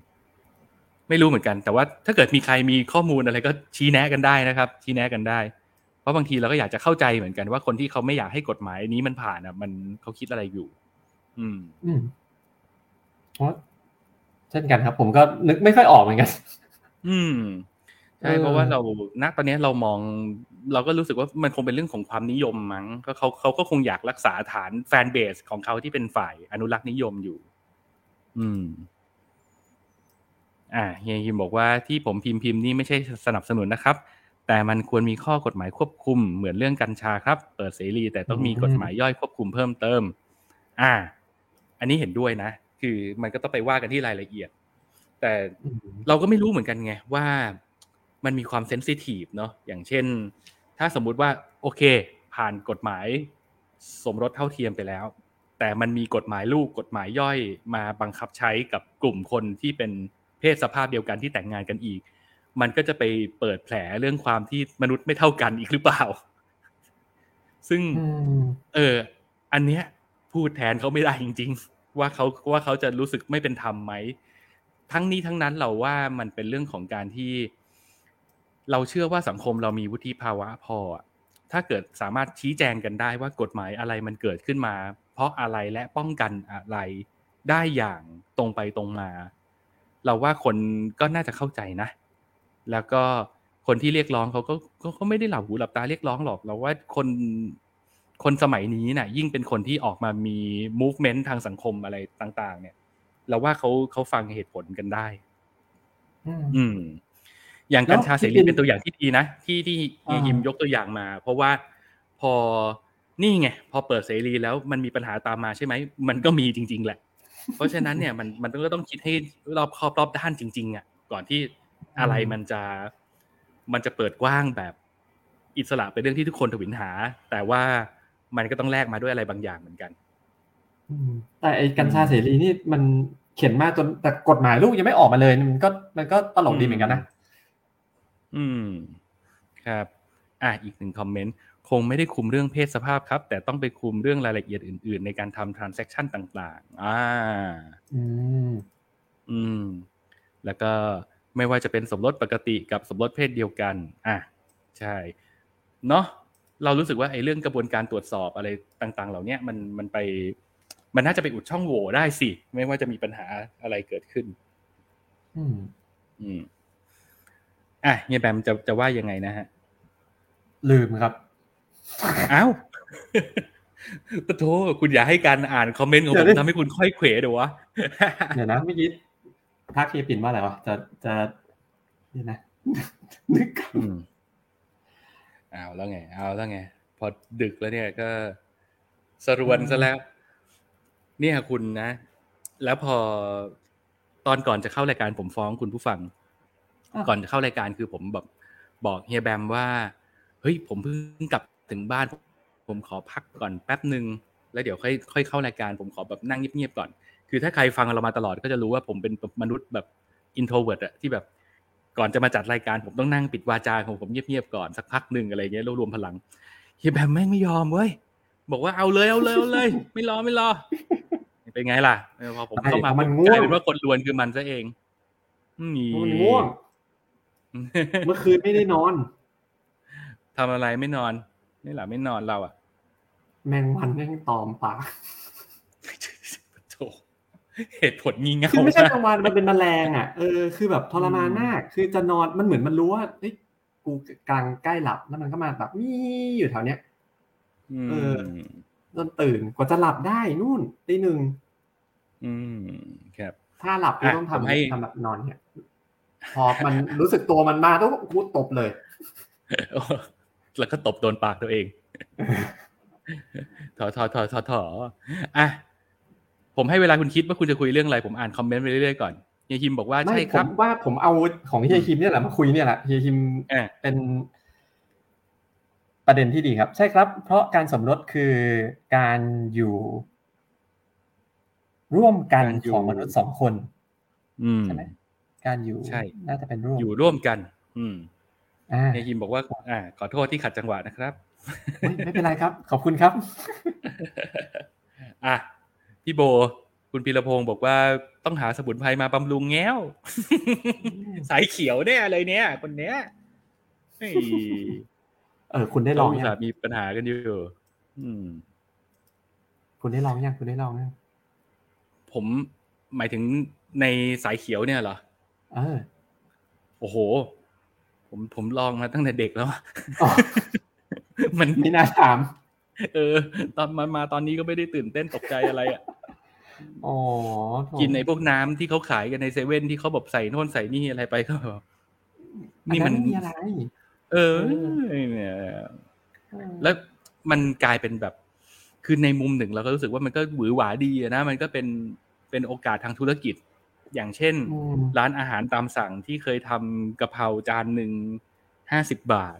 ไม่รู้เหมือนกัน แต่ว่าถ้าเกิดมีใครมีข้อมูลอะไรก็ชี้แนะกันได้นะครับ ชี้แนะกันได้ เพราะบางทีเราก็อยากจะเข้าใจเหมือนกันว่าคนที่เขาไม่อยากให้กฎหมายนี้มันผ่านอะ มันเขาคิดอะไรอยู่ อืม อืมเพราะเช่นกันครับ ผมก็นึกไม่ค่อยออกเหมือนกัน อืมใช่เพราะว่าเราณตอนนี้เรามอง เราก็รู้สึกว่ามันคงเป็นเรื่องของความนิยมมั้งก็เขาเขาก็คงอยากรักษาฐานแฟนเบสของเขาที่เป็นฝ่ายอนุรักษ์นิยมอยู่ อืม อ่าเฮียยิมบอกว่าที่ผมพิมพ์พิมพ์นี่ไม่ใช่สนับสนุนนะครับ แต่มันควรมีข้อกฎหมายควบคุมเหมือนเรื่องกัญชาครับ เปิดเสรีแต่ต้องมีกฎหมายย่อยควบคุมเพิ่มเติม อ่า อันนี้เห็นด้วยนะ คือมันก็ต้องไปว่ากันที่รายละเอียด แต่เราก็ไม่รู้เหมือนกันไงว่ามันมีความเซนซิทีฟเนาะอย่างเช่น ถ้าสมมุติว่าโอเค ผ่านกฎหมายสมรสเท่าเทียมไปแล้ว แต่มันมีกฎหมายลูกกฎหมายย่อยมาบังคับใช้กับกลุ่มคนที่เป็น เพศสภาพเดียวกันที่แต่งงานกันอีก มันก็จะไปเปิดแผลเรื่องความที่มนุษย์ไม่เท่ากันอีกหรือเปล่า ซึ่งเออ อันเนี้ยพูดแทนเขาไม่ได้จริง ๆ ว่าเขาว่าเขาจะรู้สึกไม่เป็นธรรมไหมทั้งนี้ทั้งนั้นเราว่ามันเป็นเรื่องของการที่ เราเชื่อว่าสังคมเรามีวุฒิภาวะพอ ถ้าเกิดสามารถชี้แจงกันได้ว่ากฎหมายอะไรมันเกิดขึ้นมา เพราะอะไรและป้องกันอะไรได้อย่างตรงไปตรงมา เราว่าคนก็น่าจะเข้าใจนะ แล้วก็คนที่เรียกร้องเขาก็เขาไม่ได้หลับหูหลับตาเรียกร้องหรอก เราว่าคนคนสมัยนี้นะ่ะ ยิ่งเป็นคนที่ออกมามี movement ทางสังคมอะไรต่าง ๆ เนี่ย เราว่าเขาเขาฟังเหตุผลกันได้ อืม อย่างกัญชาเสรีเป็นตัวอย่างที่ดีนะที่ที่ยิมยกตัวอย่างมา เพราะว่าพอนี่ไงพอเปิดเสรีแล้วมันมีปัญหาตามมาใช่ไหมมันก็มีจริง ๆ แหละ เพราะฉะนั้นเนี่ยมันมันก็ต้องคิดให้รอบครอบรอบด้านจริง ๆอะก่อนที่อะไรมันจะมันจะเปิดกว้างแบบอิสระเป็นเรื่องที่ทุกคนถวิลหา แต่ว่ามันก็ต้องแลกมาด้วยอะไรบางอย่างเหมือนกันแต่ไอ้กัญชาเสรีนี่มันเขียนมาจนแต่กฎหมายลูกยังไม่ออกมาเลย มันก็มันก็ตลกดีเหมือนกันนะ อืม ครับ อะอีกหนึ่งคอมเมนต์ คงไม่ได้คุมเรื่องเพศสภาพครับ แต่ต้องไปคุมเรื่องรายละเอียดอื่น ๆ ในการทำ transaction่าง ๆ อ่า อืมออืม แล้วก็ไม่ว่าจะเป็นสมรสปกติกับสมรสเพศเดียวกัน อะ ใช่ เนาะเรารู้สึกว่าไอ้เรื่องกระบวนการตรวจสอบอะไรต่าง ๆ เหล่านี้มันมันไป มันน่าจะไปอุดช่องโหว่ได้สิ ไม่ว่าจะมีปัญหาอะไรเกิดขึ้น อืม อืม อะเฮียแบมจะจะว่ายังไงนะฮะ ลืมครับ อ้าวปะโทคุณอย่าให้การอ่านคอมเมนต์ของผมทำให้คุณค่อยเขวเดี๋ยววะ เดี๋ยวนะเมื่อกี้ทักเฮียปิ่นว่าอะไรวะ จะจะนี่นะนึกก่อนอืมเอาแล้วไงเอาแล้วไง พอดึกแล้วเนี่ยก็สรวนซะแล้ว เนี่ยคุณนะ แล้วพอตอนก่อนจะเข้ารายการผมฟ้องคุณผู้ฟัง ก่อนจะเข้ารายการคือผมแบบบอกเฮียแบมว่า เฮ้ยผมเพิ่งกลับ ถึงบ้านผมขอพักก่อนแป๊บหนึ่งแล้วเดี๋ยวค่อยค่อยเข้ารายการผมขอแบบนั่งเงียบๆก่อน คือถ้าใครฟังเรามาตลอดก็จะรู้ว่าผมเป็นมนุษย์แบบ introvert อะที่แบบก่อนจะมาจัดรายการผมต้องนั่งปิดวาจาของผมเงียบๆก่อนสักพักหนึ่งอะไรเงี้ยรวบรวมพลังเฮียแบมแม่งไม่ยอมเว้ยบอกว่าเอาเลยเอาเลยเอาเลย ไม่รอไม่รอ เป็นไงล่ะเออพอผมเข้ามามันกง่วลางยเป็นว่าคนลวนคือมันซะเองนี่มันง่วงเมื่อคืนไม่ได้นอนทำอะไรไม่นอน ไม่หลับไม่นอนเราอะ แมงวันแม่งตอมปากโถเหตุผลงี่เง่าคือไม่ใช่มากแมงวันมันเป็นแมลงอะเออคือแบบทรมานมาก คือจะนอนมันเหมือนมันรู้ว่าเฮ้ยกูกำลังใกล้หลับแล้วมันก็มาแบบนี่อยู่แถวเนี้ยมเออจนตื่นกว่าจะหลับได้นู่นตีหนึ่งอืมครับ ถ้าหลับก็อะต้องผมให้ทำทำแบบนอนเนี่ยพอมันรู้สึกตัวมันมาต้องกูตบเลย แล้วก็ตบโดนปากตัวเองถอถอถอถอถออะผมให้เวลาคุณคิดว่าคุณจะคุยเรื่องอะไร ผมอ่านคอมเมนต์ไปเรื่อยๆก่อนเฮียคิมบอกว่าไม่ใช่ผครัมบว่าผมเอาของเฮียคิมเนี่ยแหละมาคุยเนี่ยแหละเฮียคิมอะเป็นประเด็นที่ดีครับ ใช่ครับ เพราะการสมรสคือการอยู่ ร่วมกันการอยู่ของมนุษย์สองคนอืมใช่ไหมการอยู่ใช่น่าจะเป็นร่วมอยู่ร่วมกัน อืมอ่า เฮียคิมบอกว่าอ่า ขอโทษที่ขัดจังหวะนะครับไม่ไม่เป็นไรครับ ขอบคุณครับ อะพี่โบ คุณพีรพงศ์บอกว่าต้องหาสมุนไพรมาบำรุงแง้ว สายเขียวเนี่ยอะไรเนี่ย คนเนี้ยเฮ้ยเออ คุณได้ลองเราอุตยัส่างห์มีปัญหากันอยู่อืมคุณได้ลองยังคุณได้ลองยังผมหมายถึงในสายเขียวเนี่ยเหรอเออ โอ้โห ผมผมลองมาตั้งแต่เด็กแล้วอ๋อมันไม่น่าถาม เออ ตอนมามาตอนนี้ก็ไม่ได้ตื่นเต้นตกใจอะไรอะอ๋อโถกินในพวกน้ำที่เขาขายกันในเซเว่นที่เขาแบบใส่โน่นใส่นี่อะไรไปก็แบบอันี่มันไมีอะไร เออเอเนี่ยเออแล้วมันกลายเป็นแบบ คือในมุมหนึ่งเราก็รู้สึกว่ามันก็หวือหวาดีอะนะมันก็เป็นเป็นโอกาสทางธุรกิจ อย่างเช่นอืมร้านอาหารตามสั่งที่เคยทำกะเพราจานหนึ่งห้าสิบบาท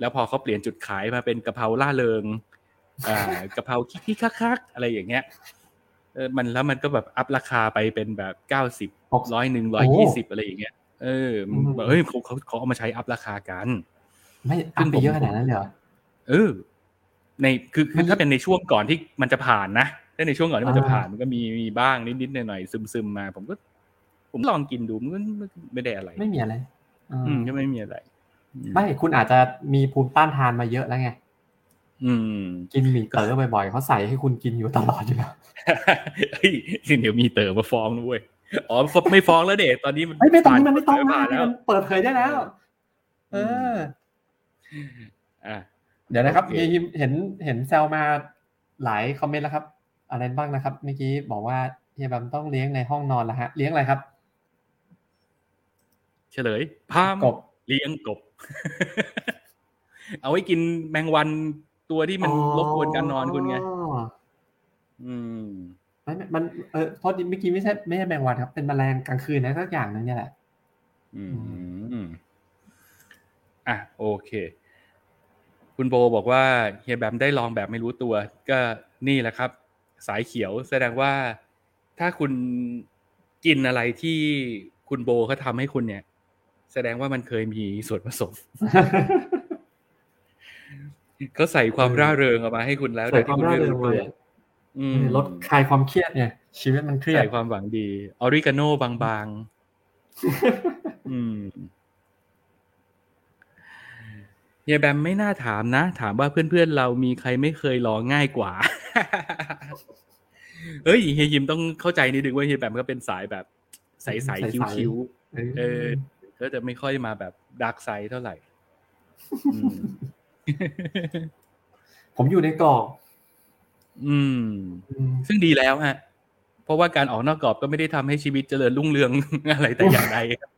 แล้วพอเขาเปลี่ยนจุดขายมาเป็นกะเพราล่าเริงอ่ากะเพราคิกๆคักๆอะไรอย่างเงี้ยเออมันแล้วมันก็แบบอัพราคาไปเป็นแบบเก้าสิบหกร้อยหนึ่งร้อยยี่สิบอะไรอย่างเงี้ยเออมันแบบเฮ้ยเขาเขาเขาเอามาใช้อัพราคากัน ไม่อัพไปเยอะขนาดนั้นเลยเหรอเออ ในคือคือถ้าเป็นในช่วงก่อนที่มันจะผ่านนะถ้าในช่วงก่อนที่มันจะอ่าผ่านมันก็มีมีบ้างนิดๆหน่อยๆซึมๆมา ผมก็ ผมลองกินดูมันก็ไม่ได้อะไร ไม่มีอะไรเอออือมก็ไม่มีอะไร ไม่คุณอาจจะมีภูมิต้านทานมาเยอะแล้วไงอืม กินหมี่เต๋อบ่อยๆเขาใส่ให้คุณกินอยู่ตลอดอยู่แล้วเฮ้ยเดี๋ยวมีเต๋อมาฟ้องนะเว้ยอ๋อไม่ฟ้องแล้วเด็กตอนนี้มันเฮ้ยไม่ต้องมันไม่ต้องผ่านะนแล้วมันเปิดเผยได้แล้ว เอออะเดี๋ยวนะครับโอเคเฮียยิมเห็นเห็นแซวมาหลายคอมเมนต์แล้วครับ อะไรบ้างนะครับ เมื่อกี้บอกว่าเฮียแบมต้องเลี้ยงในห้องนอนแล้วฮะ เลี้ยงอะไรครับ เฉลยพามกบเลี้ยงกบ เอาไว้กินแมงวันตัวที่มันรบกวนการนอนคุณไงอืมไม่ไม่มันเออโทษทีเมื่อกี้ไม่ใช่ไม่ใช่แมงวันครับ เป็นแมลงกลางคืนนะสักอย่างหนึงเนี่ยแหละอืมอะโอเค คุณโบบอกว่าเฮียแบมได้ลองแบบไม่รู้ตัว ก็นี่แหละครับ สายเขียวแสดงว่าถ้าคุณกินอะไรที่คุณโบเขาทำให้คุณเนี่ย แสดงว่ามันเคยมีส่วนผสมเขาใส่ความร่าเริงออกมาให้คุณแล้วใส่โดยที่คุณไม่รู้ความร่าเริงตัวไว้อืมลดคลายความเครียดไงชีวิตมันเครียดใส่ความหวังดี ออริกาโนบางๆอืมเฮียแบมไม่น่าถามนะ ถามว่าเพื่อนๆเรามีใครไม่เคยลองง่ายกว่า เฮ้ยเฮียยิมต้องเข้าใจนิดนึงว่าเฮียแบมก็เป็นสายแบบใสๆคิ้วๆเออ ก็จะไม่ค่อยมาแบบดาร์กไซด์เท่าไหร่อืมผมอยู่ในกรอบ อืม ซึ่งดีแล้วฮะ เพราะว่าการออกนอกกรอบก็ไม่ได้ทำให้ชีวิตเจริญรุ่งเรืองอะไรแต่อย่างใดครับ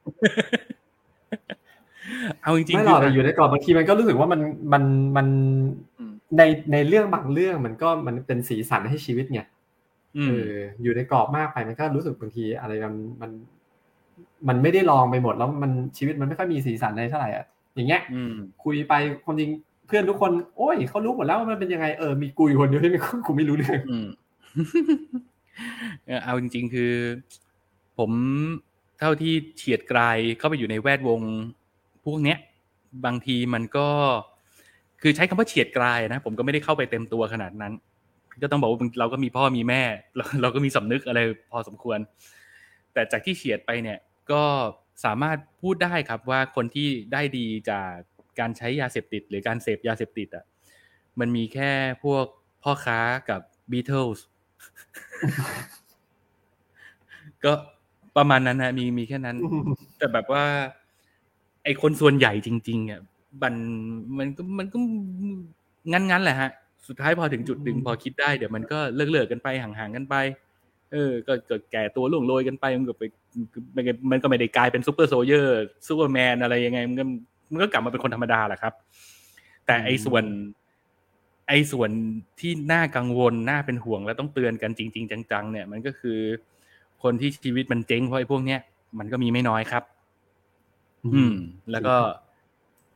เอาจริงๆไม่หรอกแต่อยู่ในกรอบบางทีมันก็รู้สึกว่ามันมันมันในในเรื่องบางเรื่องมันก็มันเป็นสีสันให้ชีวิตไงเอออยู่ในกรอบมากไปมันก็รู้สึกบางทีอะไรมันมัน มันไม่ได้ลองไปหมดแล้วมันชีวิตมันไม่ค่อยมีสีสันเลยเท่าไหร่อะอย่างเงี้ยคุยไปความจริงเพื่อนทุกคน โอ้ยเขารู้หมดแล้วว่ามันเป็นยังไงเออมีกูอยู่คนเดียวที่ไม่กูไม่รู้เรื่องเอาจริง ๆ คือ ผมเท่าที่เฉียดไกลเข้าไปอยู่ในแวดวงพวกเนี้ย บางทีมันก็ คือใช้คำว่าเฉียดไกลนะผมก็ไม่ได้เข้าไปเต็มตัวขนาดนั้น ก็ต้องบอกว่าเราก็มีพ่อมีแม่เราเราก็มีสำนึกอะไรพอสมควร แต่จากที่เฉียดไปเนี่ย ก็สามารถพูดได้ครับว่าคนที่ได้ดีจากการใช้ยาเสพติด หรือการเสพยาเสพติดอะมันมีแค่พวกพ่อค้ากับบีเทิลส์ก็ประมาณนั้นนะมีมีแค่นั้น แต่แบบว่า ไอคนส่วนใหญ่จริงๆอะมันมันก็มันก็งั้นงั้นแหละฮะ สุดท้ายพอถึงจุดหนึ่งพอคิดได้เดี๋ยวมันก็เลิกเลิกกันไปห่างๆกันไป เออก็เกิดแก่ตัวล่วงโรยกันไปมันก็ไปมันก็ไม่ได้กลายเป็น super soldier ซูเปอร์แมนอะไรยังไง มันก็มันก็กลับมาเป็นคนธรรมดาแหละครับ แต่ไอ้ส่วน ไอ้ส่วนที่น่ากังวลน่าเป็นห่วงและต้องเตือนกันจริง ๆ จัง ๆ เนี่ย มันก็คือ คนที่ชีวิตมันเจ๊งเพราะไอ้พวกเนี้ยมันก็มีไม่น้อยครับ อืม แล้วก็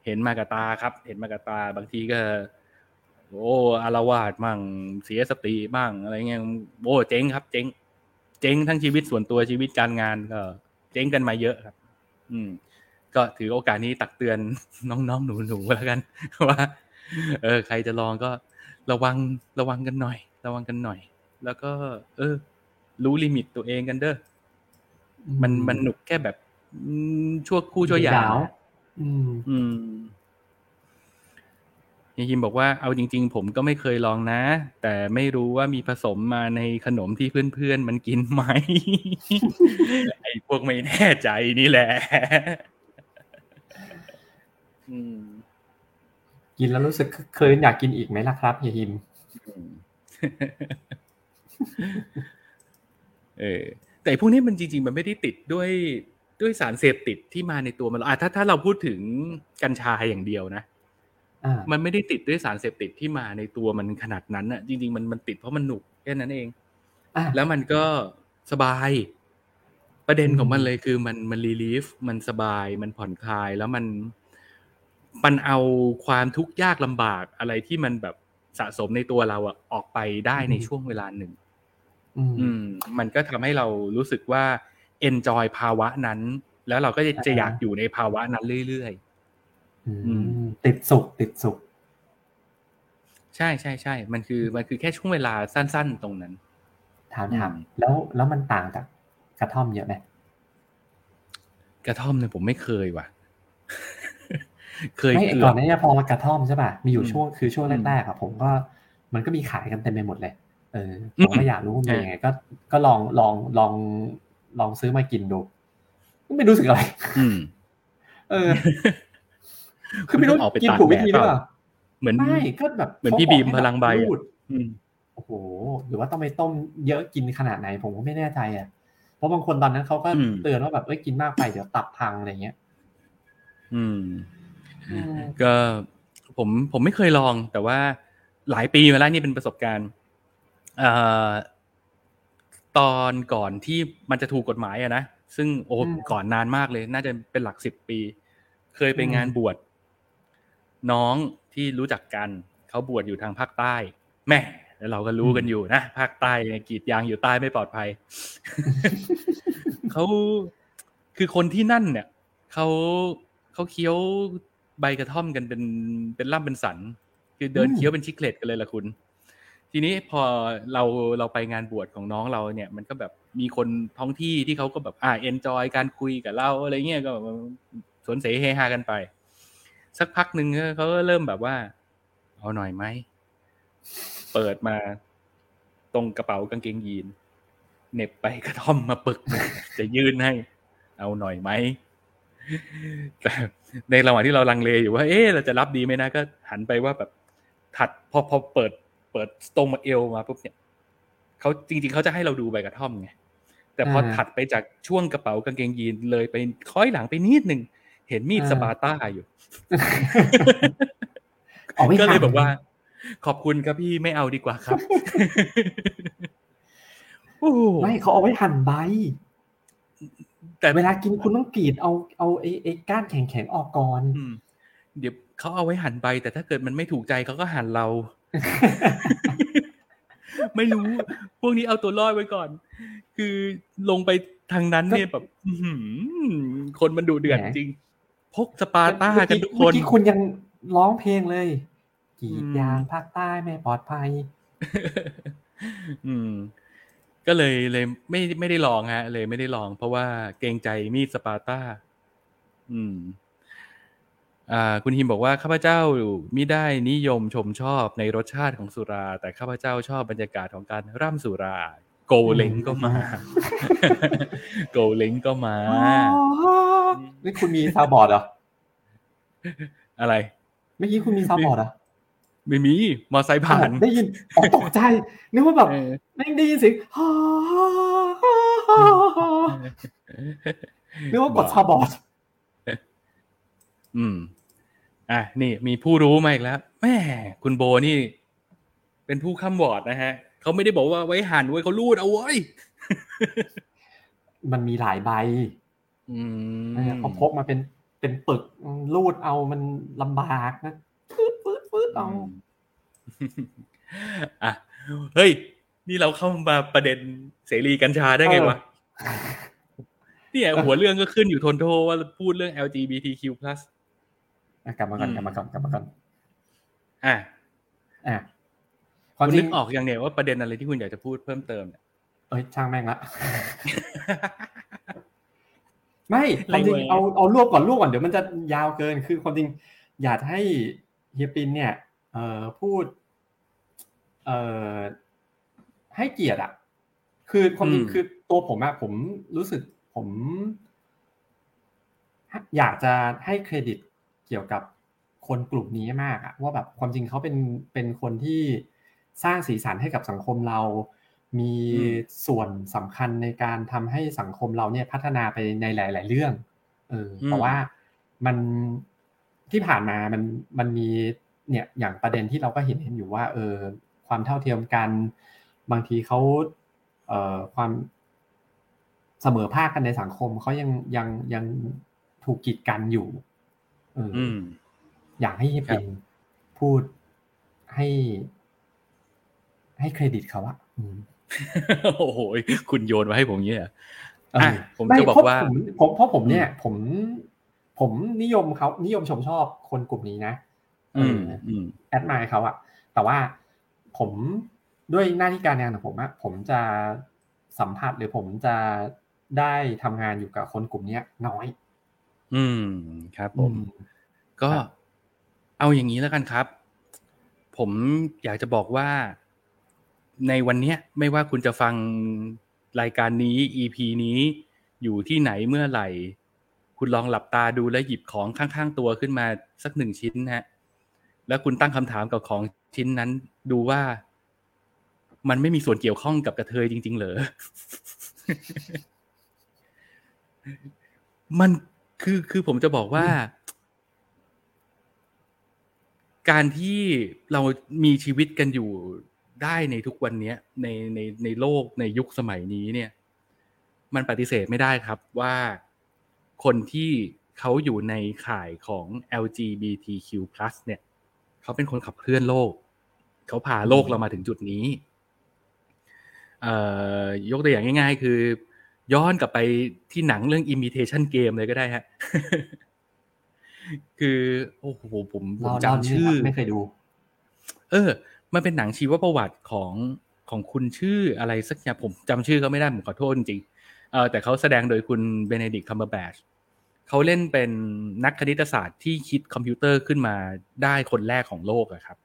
เห็นมากระตาครับ เห็นมากระตาบางทีก็โอ้อารวาสมั่งเสียสติบ้างอะไรเงี้ยโอ้เจ๊งครับ เจ๊ง เจ๊งทั้งชีวิตส่วนตัวชีวิตการงานก็เจ๊งกันมาเยอะครับ อืม ก็ถือโอกาสนี้ตักเตือนน้องๆหนูๆแล้วกันว่า เออ ใครจะลองก็ระวังระวังกันหน่อย ระวังกันหน่อย แล้วก็ เออ รู้ลิมิตตัวเองกันเด้อมันมันหนุกแค่แบบชั่วคู่ชั่วยาว อืม อืมยฮิมบอกว่าเอาจริง ๆ ผมก็ไม่เคยลองนะ แต่ไม่รู้ว่ามีผสมมาในขนมที่เพื่อนๆมันกินไหมไอ้พวกไม่แน่ใจนี่แหละอืมกินแล้วรู้สึกเคยอยากกินอีกไหมล่ะครับเฮียฮิมเออแต่พวกนี้มันจริง ๆ มันไม่ได้ติดด้วยด้วยสารเสพติดที่มาในตัวมันอะถ้าถ้าเราพูดถึงกัญชาอย่างเดียวนะ มันไม่ได้ติดด้วยสารเสพติดที่มาในตัวมันขนาดนั้นอะ จริง ๆ มันมันติดเพราะมันหนุกแค่นั้นเองอแล้วมันก็สบาย ประเด็นของมันเลยคือมันมัน relieve มันสบายมันผ่อนคลายแล้วมันมันเอาความทุกข์ยากลำบากอะไรที่มันแบบสะสมในตัวเราอะออกไปได้ในช่วงเวลาหนึ่งอืม มันก็ทำให้เรารู้สึกว่า enjoy ภาวะนั้น แล้วเราก็จะจะอยากอยู่ในภาวะนั้นเรื่อยๆ ติดสุขติดสุขใช่ใช่ใช่มันคือมันคือแค่ช่วงเวลาสั้น ๆ ตรงนั้นถามถามแล้วแล้วมันต่างจากกระท่อมเยอะไหมกระท่อมเนี่ยผมไม่เคยว่ะ เคยไม่ก่อนนี้พอมากระท่อมใช่ป่ะมีอยู่ช่วงคือช่วงแรกๆอะผมก็มันก็มีขายกันเต็มไปหมดเลย เออผมก็อยากรู้ว่าเป็นยังไงก็ก็ลองลองลองลองซื้อมากินดูไม่รู้สึกอะไรเออ คือไม่รู้กินถูกวิธีหรือเปล่าเหมือนไม่ก็แบบเหมือนพี่บีมพลังใบโอ้โหหรือว่าต้องไปต้มเยอะกินขนาดไหนผมก็ไม่แน่ใจอะเพราะบางคนตอนนั้นเขาก็เตือนว่าแบบเอ้ยกินมากไปเดี๋ยวตับพังอะไรเงี้ย อืม ก็ผมผมไม่เคยลอง แต่ว่าหลายปีมาแล้วนี่เป็นประสบการณ์เอ่อตอนก่อนที่มันจะถูกกฎหมายอะนะซึ่งโอ้ก่อนนานมากเลย น่าจะเป็นหลักสิบปี เคยไปงานบวช น้องที่รู้จักกันเขาบวชอยู่ทางภาคใต้แม่แล้วเราก็รู้กันอยู่นะภาคใต้กรีดยางอยู่ใต้ไม่ปลอดภัยเขาคือคนที่นั่นเนี่ยเขาเขาเคี้ยวใบกระท่อมกันเป็นเป็นล่ำเป็นสัน คือเดินเคี้ยวเป็นชิคเล็ตกันเลยล่ะคุณ ทีนี้พอเราเราไปงานบวชของน้องเราเนี่ย มันก็แบบมีคนท้องที่ที่เขาก็แบบอ่า enjoy การคุยกับเราอะไรเงี้ยก็สวนเสเฮฮากันไป สักพักหนึ่งเขาก็เริ่มแบบว่า เอาหน่อยไหม เปิดมาตรงกระเป๋ากางเกงยีนเน็บไปกระท่อมมาปึก จะยื่นให้ เอาหน่อยไหมแต่ในระหว่างที่เราลังเลอยู่ว่า เอ๊เราจะรับดีไหมนะก็ หันไปว่าแบบถัดพอพอเปิด เปิดตรงมาเอวมาปุ๊บเนี่ยเขาจริง ๆเขาจะให้เราดูใบกระท่อมไงแต่พอถัดไปจากช่วงกระเป๋ากางเกงยีนเลยไปค้อยหลังไปนิดหนึ่ง เห็นมีดสปาต้าอยู่ก็เลยบอกว่า ขอบคุณครับพี่ไม่เอาดีกว่าครับไม่เขาเอาไว้หั่นใบ แต่เวลากินคุณต้องกรีดเอาเอาไอ้ไอ้ก้านแข็งๆออกก่อนเดี๋ยวเขาเอาไว้หั่นใบ แต่ถ้าเกิดมันไม่ถูกใจเขาก็หั่นเรา ไม่รู้ พวกนี้เอาตัวรอดไว้ก่อน คือลงไปทางนั้นเนี่ยแบบคนมันดูเดือดจริง พกสปาต้ากันทุกคนที่คุณยังร้องเพลงเลยกีดยางภาคใต้ไม่ปลอดภัย อืม ก็เลยเลยไม่ไม่ได้ลองฮะ เลยไม่ได้ลอง เพราะว่าเกรงใจมีดสปาร์ตาอืม อ่า คุณฮิมบอกว่าข้าพเจ้ามิได้นิยมชมชอบในรสชาติของสุรา แต่ข้าพเจ้าชอบบรรยากาศของการร่ำสุรา โกเล้งก็มา โกเล้งก็มา นี่คุณมีซาบอร์ดเหรอ อะไรเมื่อกี้คุณมีซาบอร์ดอะไม่มี มอไซค์ผ่าน ได้ยินตกใจ นึกว่าแบบไม่ได้ยินเสียงนึกว่ากดซาบอร์ด อืม อะ นี่มีผู้รู้มาอีกแล้ว แม่ คุณโบนี่ เป็นผู้ข้ามบอร์ดนะฮะ เขาไม่ได้บอกว่าไว้หันไว้เขาลูดเอาไว้มันมีหลายใบอืมเขาพกมาเป็นเป็นปึกลูดเอามันลำบากนะปื๊ดเอาอะเฮ้ย นี่เราเข้ามาประเด็นเสรีกัญชาได้ไงวะเนี่ยหัวเรื่องก็ขึ้นอยู่ทนโทว่าพูดเรื่อง LGBTQ+ กลับมาก่อนกลับมาก่อนกลับมาก่อนอะอะ คุณนึกออกอย่างเนี่ยว่าประเด็นอะไรที่คุณอยากจะพูดเพิ่มเติมเนี่ยเอ้ยช่างแม่งละไม่ความจริงเอาเอารวบก่อนรวบก่อนเดี๋ยวมันจะยาวเกินคือความจริง อยากให้เฮียปินเนี่ย เอ่อพูด เอ่อให้เกียรติอะ คือความจริงคือตัวผมอะผมรู้สึกผม อยากจะให้เครดิตเกี่ยวกับคนกลุ่มนี้มากอะว่าแบบความจริงเขาเป็นเป็นคนที่ สร้างสีสันให้กับสังคมเรา มีส่วนสำคัญในการทำให้สังคมเราเนี่ยพัฒนาไปในหลาย ๆ เรื่องเออแต่ว่ามันที่ผ่านมามันมันมีเนี่ยอย่างประเด็นที่เราก็เห็นเห็นอยู่ว่า เออ ความเท่าเทียมกัน บางทีเขาเอ่อความเสมอภาคกันในสังคมเขายังยังยังถูกกีดกันอยู่เอออยากให้เป็นพูดให้ ให้เครดิตเขาอะโอ้โหคุณโยนมาให้ผมเนี้ยอะผมจะบอกว่าผมเพราะผมเนี่ย ผม ผมนิยมเขานิยมชมชอบคนกลุ่มนี้นะแอดมายเขาอะแต่ว่าผมด้วยหน้าที่การงานของผมอะผมจะสัมผัสหรือผมจะได้ทำงานอยู่กับคนกลุ่มนี้น้อย อืมครับ ผม ก็เอาอย่างนี้แล้วกันครับ ผมอยากจะบอกว่า ในวันนี้ไม่ว่าคุณจะฟังรายการนี้ EP นี้อยู่ที่ไหนเมื่อไหร่ คุณลองหลับตาดูและหยิบของข้างๆตัวขึ้นมาสักหนึ่งชิ้นฮะ แล้วคุณตั้งคำถามกับของชิ้นนั้น ดูว่า มันไม่มีส่วนเกี่ยวข้องกับกระเทยจริง ๆ เหรอ มันคือคือผมจะบอกว่า การที่เรามีชีวิตกันอยู่ ได้ในทุกวันนี้ในในในโลกในยุคสมัยนี้เนี่ย มันปฏิเสธไม่ได้ครับว่าคนที่เขาอยู่ในข่ายของ LGBTQ+ เนี่ยเขาเป็นคนขับเคลื่อนโลก เขาพาโลกเรามาถึงจุดนี้เอ่อยกตัวอย่างง่าย ๆ คือ ย้อนกลับไปที่หนังเรื่อง imitation game เลยก็ได้ฮะ คือ โอ้โหผมผมจำชื่อไม่เคยดู เออ มันเป็นหนังชีวประวัติของของคุณชื่ออะไรสักอย่างผมจำชื่อเขาไม่ได้ผมขอโทษจริงๆเออแต่เขาแสดงโดยคุณ Benedict Cumberbatch เขาเล่นเป็นนักคณิตศาสตร์ที่คิดคอมพิวเตอร์ขึ้นมาได้คนแรกของโลกอะครับ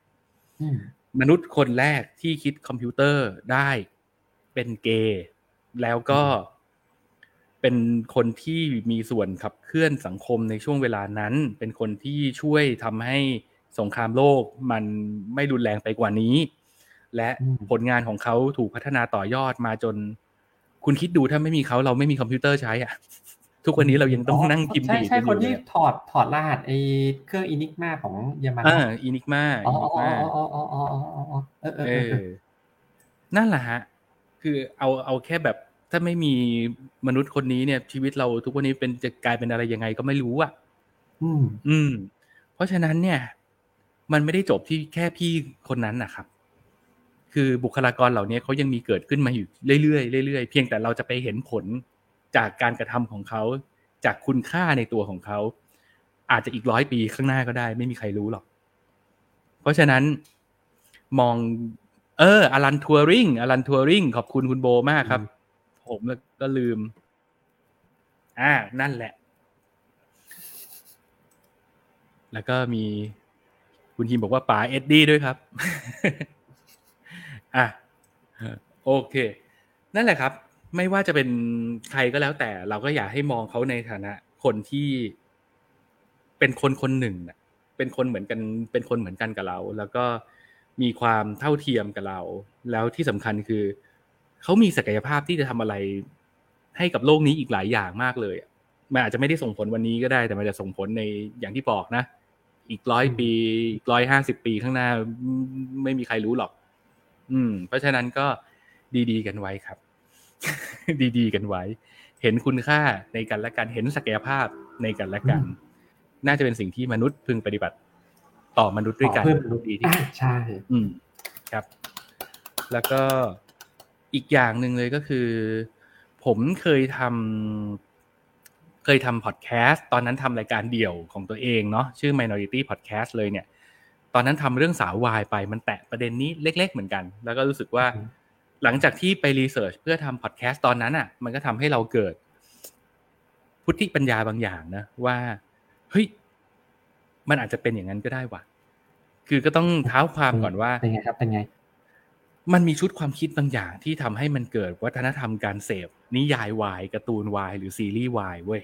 มนุษย์คนแรกที่คิดคอมพิวเตอร์ได้เป็นเกย์แล้วก็เป็นคนที่มีส่วนขับเคลื่อนสังคมในช่วงเวลานั้น เป็นคนที่ช่วยทำให้ สงครามโลกมันไม่รุนแรงไปกว่านี้ และผลงานของเขาถูกพัฒนาต่อยอดมาจน คุณคิดดูถ้าไม่มีเขาเราไม่มีคอมพิวเตอร์ใช้อะ ทุกวันนี้เรายังต้องนั่งพิมพ์ดีใช่ใช่คนที่ถอดถอดรหัสไอ้เครื่องอินิกมาของเยอรมันอ่าอินิกมาอ๋ออ๋ออ๋ออ๋ออ๋ออ๋อเออเออนั่นแหละฮะ คือเอาเอาแค่แบบถ้าไม่มีมนุษย์คนนี้เนี่ย ชีวิตเราทุกวันนี้เป็นจะกลายเป็นอะไรยังไงก็ไม่รู้อะ อืม อืม เพราะฉะนั้นเนี่ย มันไม่ได้จบที่แค่พี่คนนั้นนะครับ คือบุคลากรเหล่านี้เขายังมีเกิดขึ้นมาอยู่เรื่อยๆเรื่อยๆเพียงแต่เราจะไปเห็นผลจากการกระทำของเขาจากคุณค่าในตัวของเขา อาจจะอีกร้อยปีข้างหน้าก็ได้ ไม่มีใครรู้หรอก เพราะฉะนั้นมอง เอออลันทัวริงอลันทัวริงขอบคุณคุณโบมากครับ ผมก็ลืม อ่านั่นแหละ แล้วก็มี คุณทีมบอกว่าป๋าเอ็ดดี้ด้วยครับ อะโอเค นั่นแหละครับ ไม่ว่าจะเป็นใครก็แล้วแต่ เราก็อยากให้มองเขาในฐานะ คนที่เป็นคนคนหนึ่งเป็นคนเหมือนกัน เป็นคนเหมือนกันกับเรา แล้วก็มีความเท่าเทียมกับเรา แล้วที่สำคัญคือ เขามีศักยภาพที่จะทำอะไร ให้กับโลกนี้อีกหลายอย่างมากเลยมันอาจจะไม่ได้ส่งผลวันนี้ก็ได้ แต่มันจะส่งผลในอย่างที่บอกนะ อีกร้อยปีอีกร้อยห้าสิบปีข้างหน้า ไม่มีใครรู้หรอก อืม เพราะฉะนั้นก็ดีๆกันไว้ครับ ดีๆกันไว้ เห็นคุณค่าในกันและกันเห็นศักยภาพในกันและกัน น่าจะเป็นสิ่งที่มนุษย์พึงปฏิบัติ ต่อมนุษย์ด้วยกันดีที่ใช่ อืมครับ แล้วก็อีกอย่างหนึ่งเลยก็คือ ผมเคยทำ เคยทำพอดแคสต์ตอนนั้นทำรายการเดี่ยวของตัวเองเนาะชื่อ Minority Podcast เลยเนี่ย ตอนนั้นทำเรื่องสาววายไปมันแตะประเด็นนี้เล็ก ๆ เหมือนกัน แล้วก็รู้สึกว่า หลังจากที่ไปรีเสิร์ชเพื่อทำพอดแคสต์ตอนนั้นอะ มันก็ทำให้เราเกิด พุทธิปัญญาบางอย่างนะ ว่าเฮ้ยมันอาจจะเป็นอย่างนั้นก็ได้ว่ะ คือก็ต้องเท้าความก่อนว่าเป็นไงครับเป็นไง มันมีชุดความคิดบางอย่างที่ทำให้มันเกิดวัฒนธรรมการเสพนิยายวายการ์ตูนวายหรือซีรีส์วายเว้ย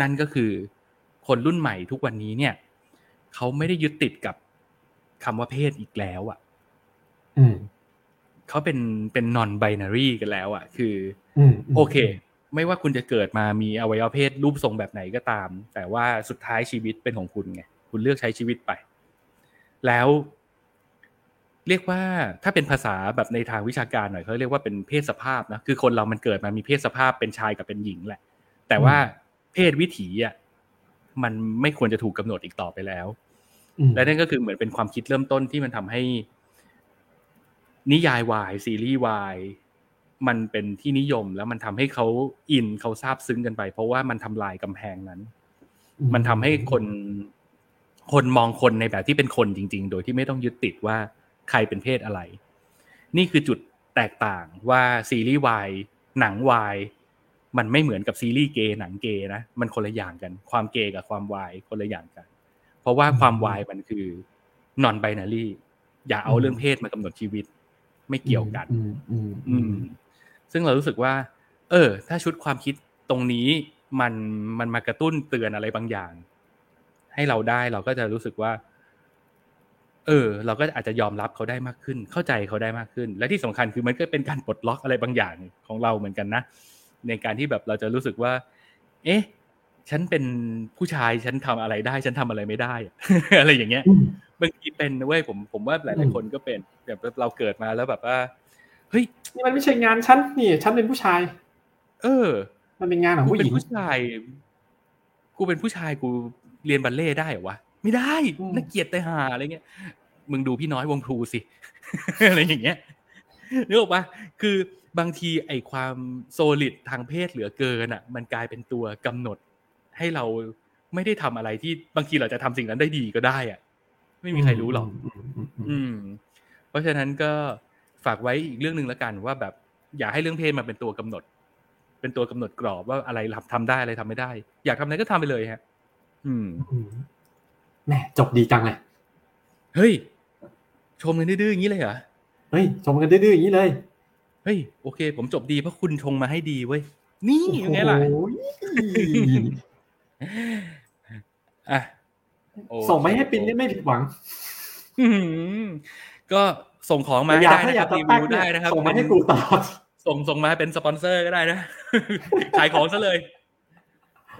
นั่นก็คือคนรุ่นใหม่ทุกวันนี้เนี่ยเขาไม่ได้ยึดติดกับคำว่าเพศอีกแล้วอะเขาเป็นเป็นนอนไบนารีกันแล้วอะ คือโอเค ไม่ว่าคุณจะเกิดมามีอวัยวะเพศรูปทรงแบบไหนก็ตาม แต่ว่าสุดท้ายชีวิตเป็นของคุณไงคุณเลือกใช้ชีวิตไป แล้ว เรียกว่าถ้าเป็นภาษาแบบในทางวิชาการหน่อยเขาเรียกว่าเป็นเพศสภาพนะคือคนเรามันเกิดมามีเพศสภาพเป็นชายกับเป็นหญิงแหละ แต่ว่าเพศวิถีอะมันไม่ควรจะถูกกาหนดอีกต่อไปแล้ว และนั่นก็คือเหมือนเป็นความคิดเริ่มต้นที่มันทำให้ นิยายวายซีรีส์วายมันเป็นที่นิยมแล้วมันทำให้เขาอินเขาซาบซึ้งกันไป เพราะว่ามันทำลายกำแพงนั้น มันทำให้คนคนมองคนในแบบที่เป็นคนจริง ๆ โดยที่ไม่ต้องยึดติดว่า ใครเป็นเพศอะไร นี่คือจุดแตกต่างว่าซีรีส์วายหนังวายมันไม่เหมือนกับซีรีส์เกย์หนังเกย์นะมันคนละอย่างกัน ความเกย์กับความวายคนละอย่างกัน เพราะว่าความวายมันคือนอนไบนารีอย่าเอาเรื่องเพศมากำหนดชีวิต ไม่เกี่ยวกันอืมซึ่งเรารู้สึกว่า เออ ถ้าชุดความคิดตรงนี้มันมันมากระตุ้นเตือนอะไรบางอย่าง ให้เราได้เราก็จะรู้สึกว่า เออ เราก็อาจจะยอมรับเขาได้มากขึ้น เข้าใจเขาได้มากขึ้น และที่สำคัญคือมันก็เป็นการปลดล็อกอะไรบางอย่างของเราเหมือนกันนะ ในการที่แบบเราจะรู้สึกว่า เอ๊ะ ฉันเป็นผู้ชายฉันทำอะไรได้ ฉันทำอะไรไม่ได้ อะไรอย่างเงี้ยบางทีเป็นเว้ยผมผมว่าหลายหลายคนก็เป็นแบบเราเกิดมาแล้วแบบว่าเฮ้ยนี่มันไม่ใช่งานฉันนี่ ฉันเป็นผู้ชาย เออ มันเป็นงานของผู้หญิงผู้ชาย กูเป็นผู้ชายกูเรียนบัลเล่ได้เหรอวะ ไม่ได้น่าเกียดแต่หาอะไรเงี้ยมึงดูพี่น้อยวงครูสิอะไรอย่างเงี้ยนึกออกปะคือบางทีไอความโซลิดทางเพศเหลือเกินอะ มันกลายเป็นตัวกำหนดให้เราไม่ได้ทำอะไรที่บางทีเราจะทำสิ่งนั้นได้ดีก็ได้อะ ไม่มีใครรู้หรอกอืม เพราะฉะนั้นก็ฝากไว้อีกเรื่องหนึ่งแล้วกันว่าแบบอย่าให้เรื่องเพศมาเป็นตัวกำหนด เป็นตัวกำหนดกรอบว่าอะไรทำได้อะไรทำไม่ได้ อยากทำอะไรก็ทำไปเลยฮะ อืม แหมจบดีจังเลยเฮ้ย ชมกันดื้อๆอย่างนี้เลยเหรอเฮ้ยชมกันดื้อๆอย่างนี้เลยเฮ้ยโอเค ผมจบดีเพราะคุณชงมาให้ดีเว้ยนี่ยังไงล่ะโอ้ยอะโอเคส่งมาให้ปินนี่ไม่ผิดหวังอื้อหือก็ส่งของมาให้อยากได้ถ้านะอคยารักบจะรีแป๊วิกวเนี่ได้ยนะครับส่งมาให้กูตอบส่งส่งมาเป็นสปอนเซอร์ก็ได้นะขายของซะเลย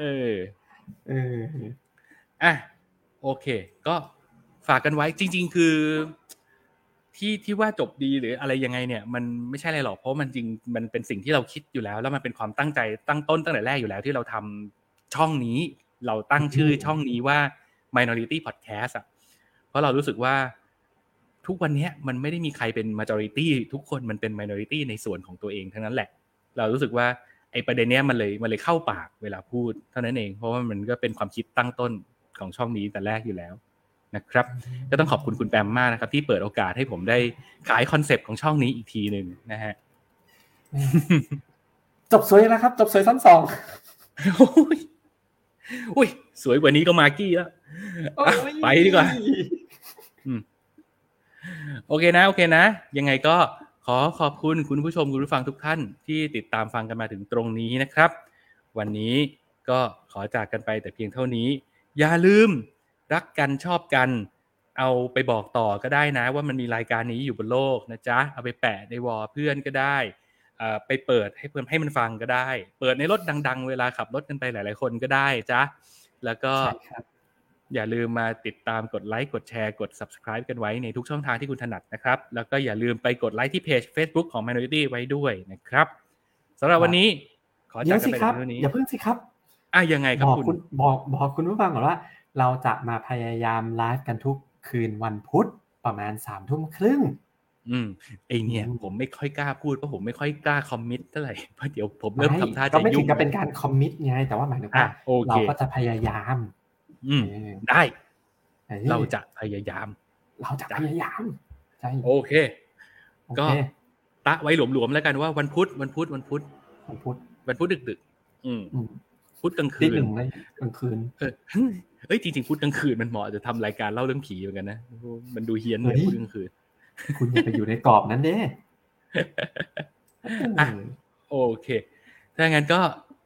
เออเอออะ โอเค ก็ฝากกันไว้จริง ๆ คือที่ที่ว่าจบดีหรืออะไรยังไงเนี่ย มันไม่ใช่อะไรหรอกเพราะมันจริงมันเป็นสิ่งที่เราคิดอยู่แล้ว แล้วมันเป็นความตั้งใจตั้งต้นตั้งแต่แรกอยู่แล้วที่เราทำช่องนี้ เราตั้งชื่อช่องนี้ว่า Minority Podcast อะเพราะเรารู้สึกว่าทุกวันนี้มันไม่ได้มีใครเป็น majority ทุกคนมันเป็น minority ในส่วนของตัวเองทั้งนั้นแหละ เรารู้สึกว่าไอ้ประเด็นเนี้ยมันเลยมันเลยเข้าปากเวลาพูดเท่านั้นเอง เพราะว่ามันก็เป็นความคิดตั้งต้น ของช่องนี้แต่แรกอยู่แล้วนะครับก็ต้องขอบคุณคุณแปมมากนะครับ ที่เปิดโอกาสให้ผมได้ขาย concept ของช่องนี้อีกทีหนึ่งนะฮะจบสวยแล้วครับ จบสวยซ้ำสองโอ้ยอุ้ยสวยกว่านี้ก็มากี้แล้วอะไปดีกว่าโอเคนะ โอเคนะ ยังไงก็ขอขอบคุณคุณผู้ชมคุณผู้ฟังทุกท่านที่ติดตามฟังกันมาถึงตรงนี้นะครับ วันนี้ก็ขอจากกันไปแต่เพียงเท่านี้ อย่าลืมรักกันชอบกัน เอาไปบอกต่อก็ได้นะ ว่ามันมีรายการนี้อยู่บนโลกนะจ๊ะ เอาไปแปะในวอลเพื่อนก็ได้อ่าไปเปิดให้เพื่อนให้มันฟังก็ได้ เปิดในรถดัง ๆ เวลาขับรถกันไปหลาย ๆ คนก็ได้จ๊ะแล้วก็ใช่ครับอย่าลืมมาติดตามกดไลค์กดแชร์กด subscribe กันไว้ในทุกช่องทางที่คุณถนัดนะครับ แล้วก็อย่าลืมไปกดไลค์ที่เพจ Facebook ของ Minority ไว้ด้วยนะครับสำหรับวันนี้ ขอเดี๋จายกวกันสิไปครับเท่านี้อย่าเพิ่งสิครับ อะยังไงครับบอกคุณคุณบอกบอกคุณผู้ฟังก่อนว่า เราจะมาพยายามไลฟ์กันทุกคืนวันพุธประมาณสามทุ่มครึ่งอืมไอเนี่ยอืมผมไม่ค่อยกล้าพูดเพราะผมไม่ค่อยกล้า commit เท่าไหร่เพราะเดี๋ยวผมเริ่มไม่ทำท่าก็จะไม่ถึยุ่งงกับเป็นการ commit ไงแต่ว่าหมายถึงอะว่าโอเคเราก็จะพยายาม อืมเออได้ออเราจะพยายาม เราจะพยายามใช่โอเคโอก็เคตะไว้หลวมๆแล้วกันว่าวันพุธวันพุธวันพุธวันพุธวันพุธดึกๆอืมอืม พุธกลางตีคืหนนึ่งเลยกลางคืนเออเอ้ยจริงๆพุธกลางคืนมันเหมาะจะทำรายการเล่าเรื่องผีเหมือนกันนะมันดูเฮี้ยนเลยเฮ้ยพุธกลางคืน คุณอย่าไปอยู่ในกรอบนั้นเด้อะโอเค ถ้างั้นก็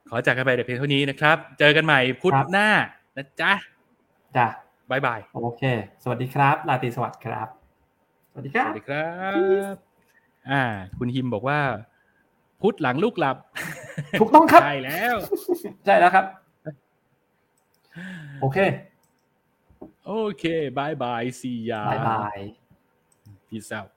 ขอจากกันไปแต่เพียงเท่านี้นะครับ เจอกันใหม่พุธหน้านะจ๊ะจ้ะ bye bye โอเค สวัสดีครับราตรีสวัสดิ์ครับ สวัสดีครับสวัสดีครับ อ่า คุณฮิมบอกว่า พุธหลังลูกหลับ ถูกต้องครับ ใช่แล้ว ใช่แล้วครับ โอเค โอเคบายบายซียาบายบายพีซ out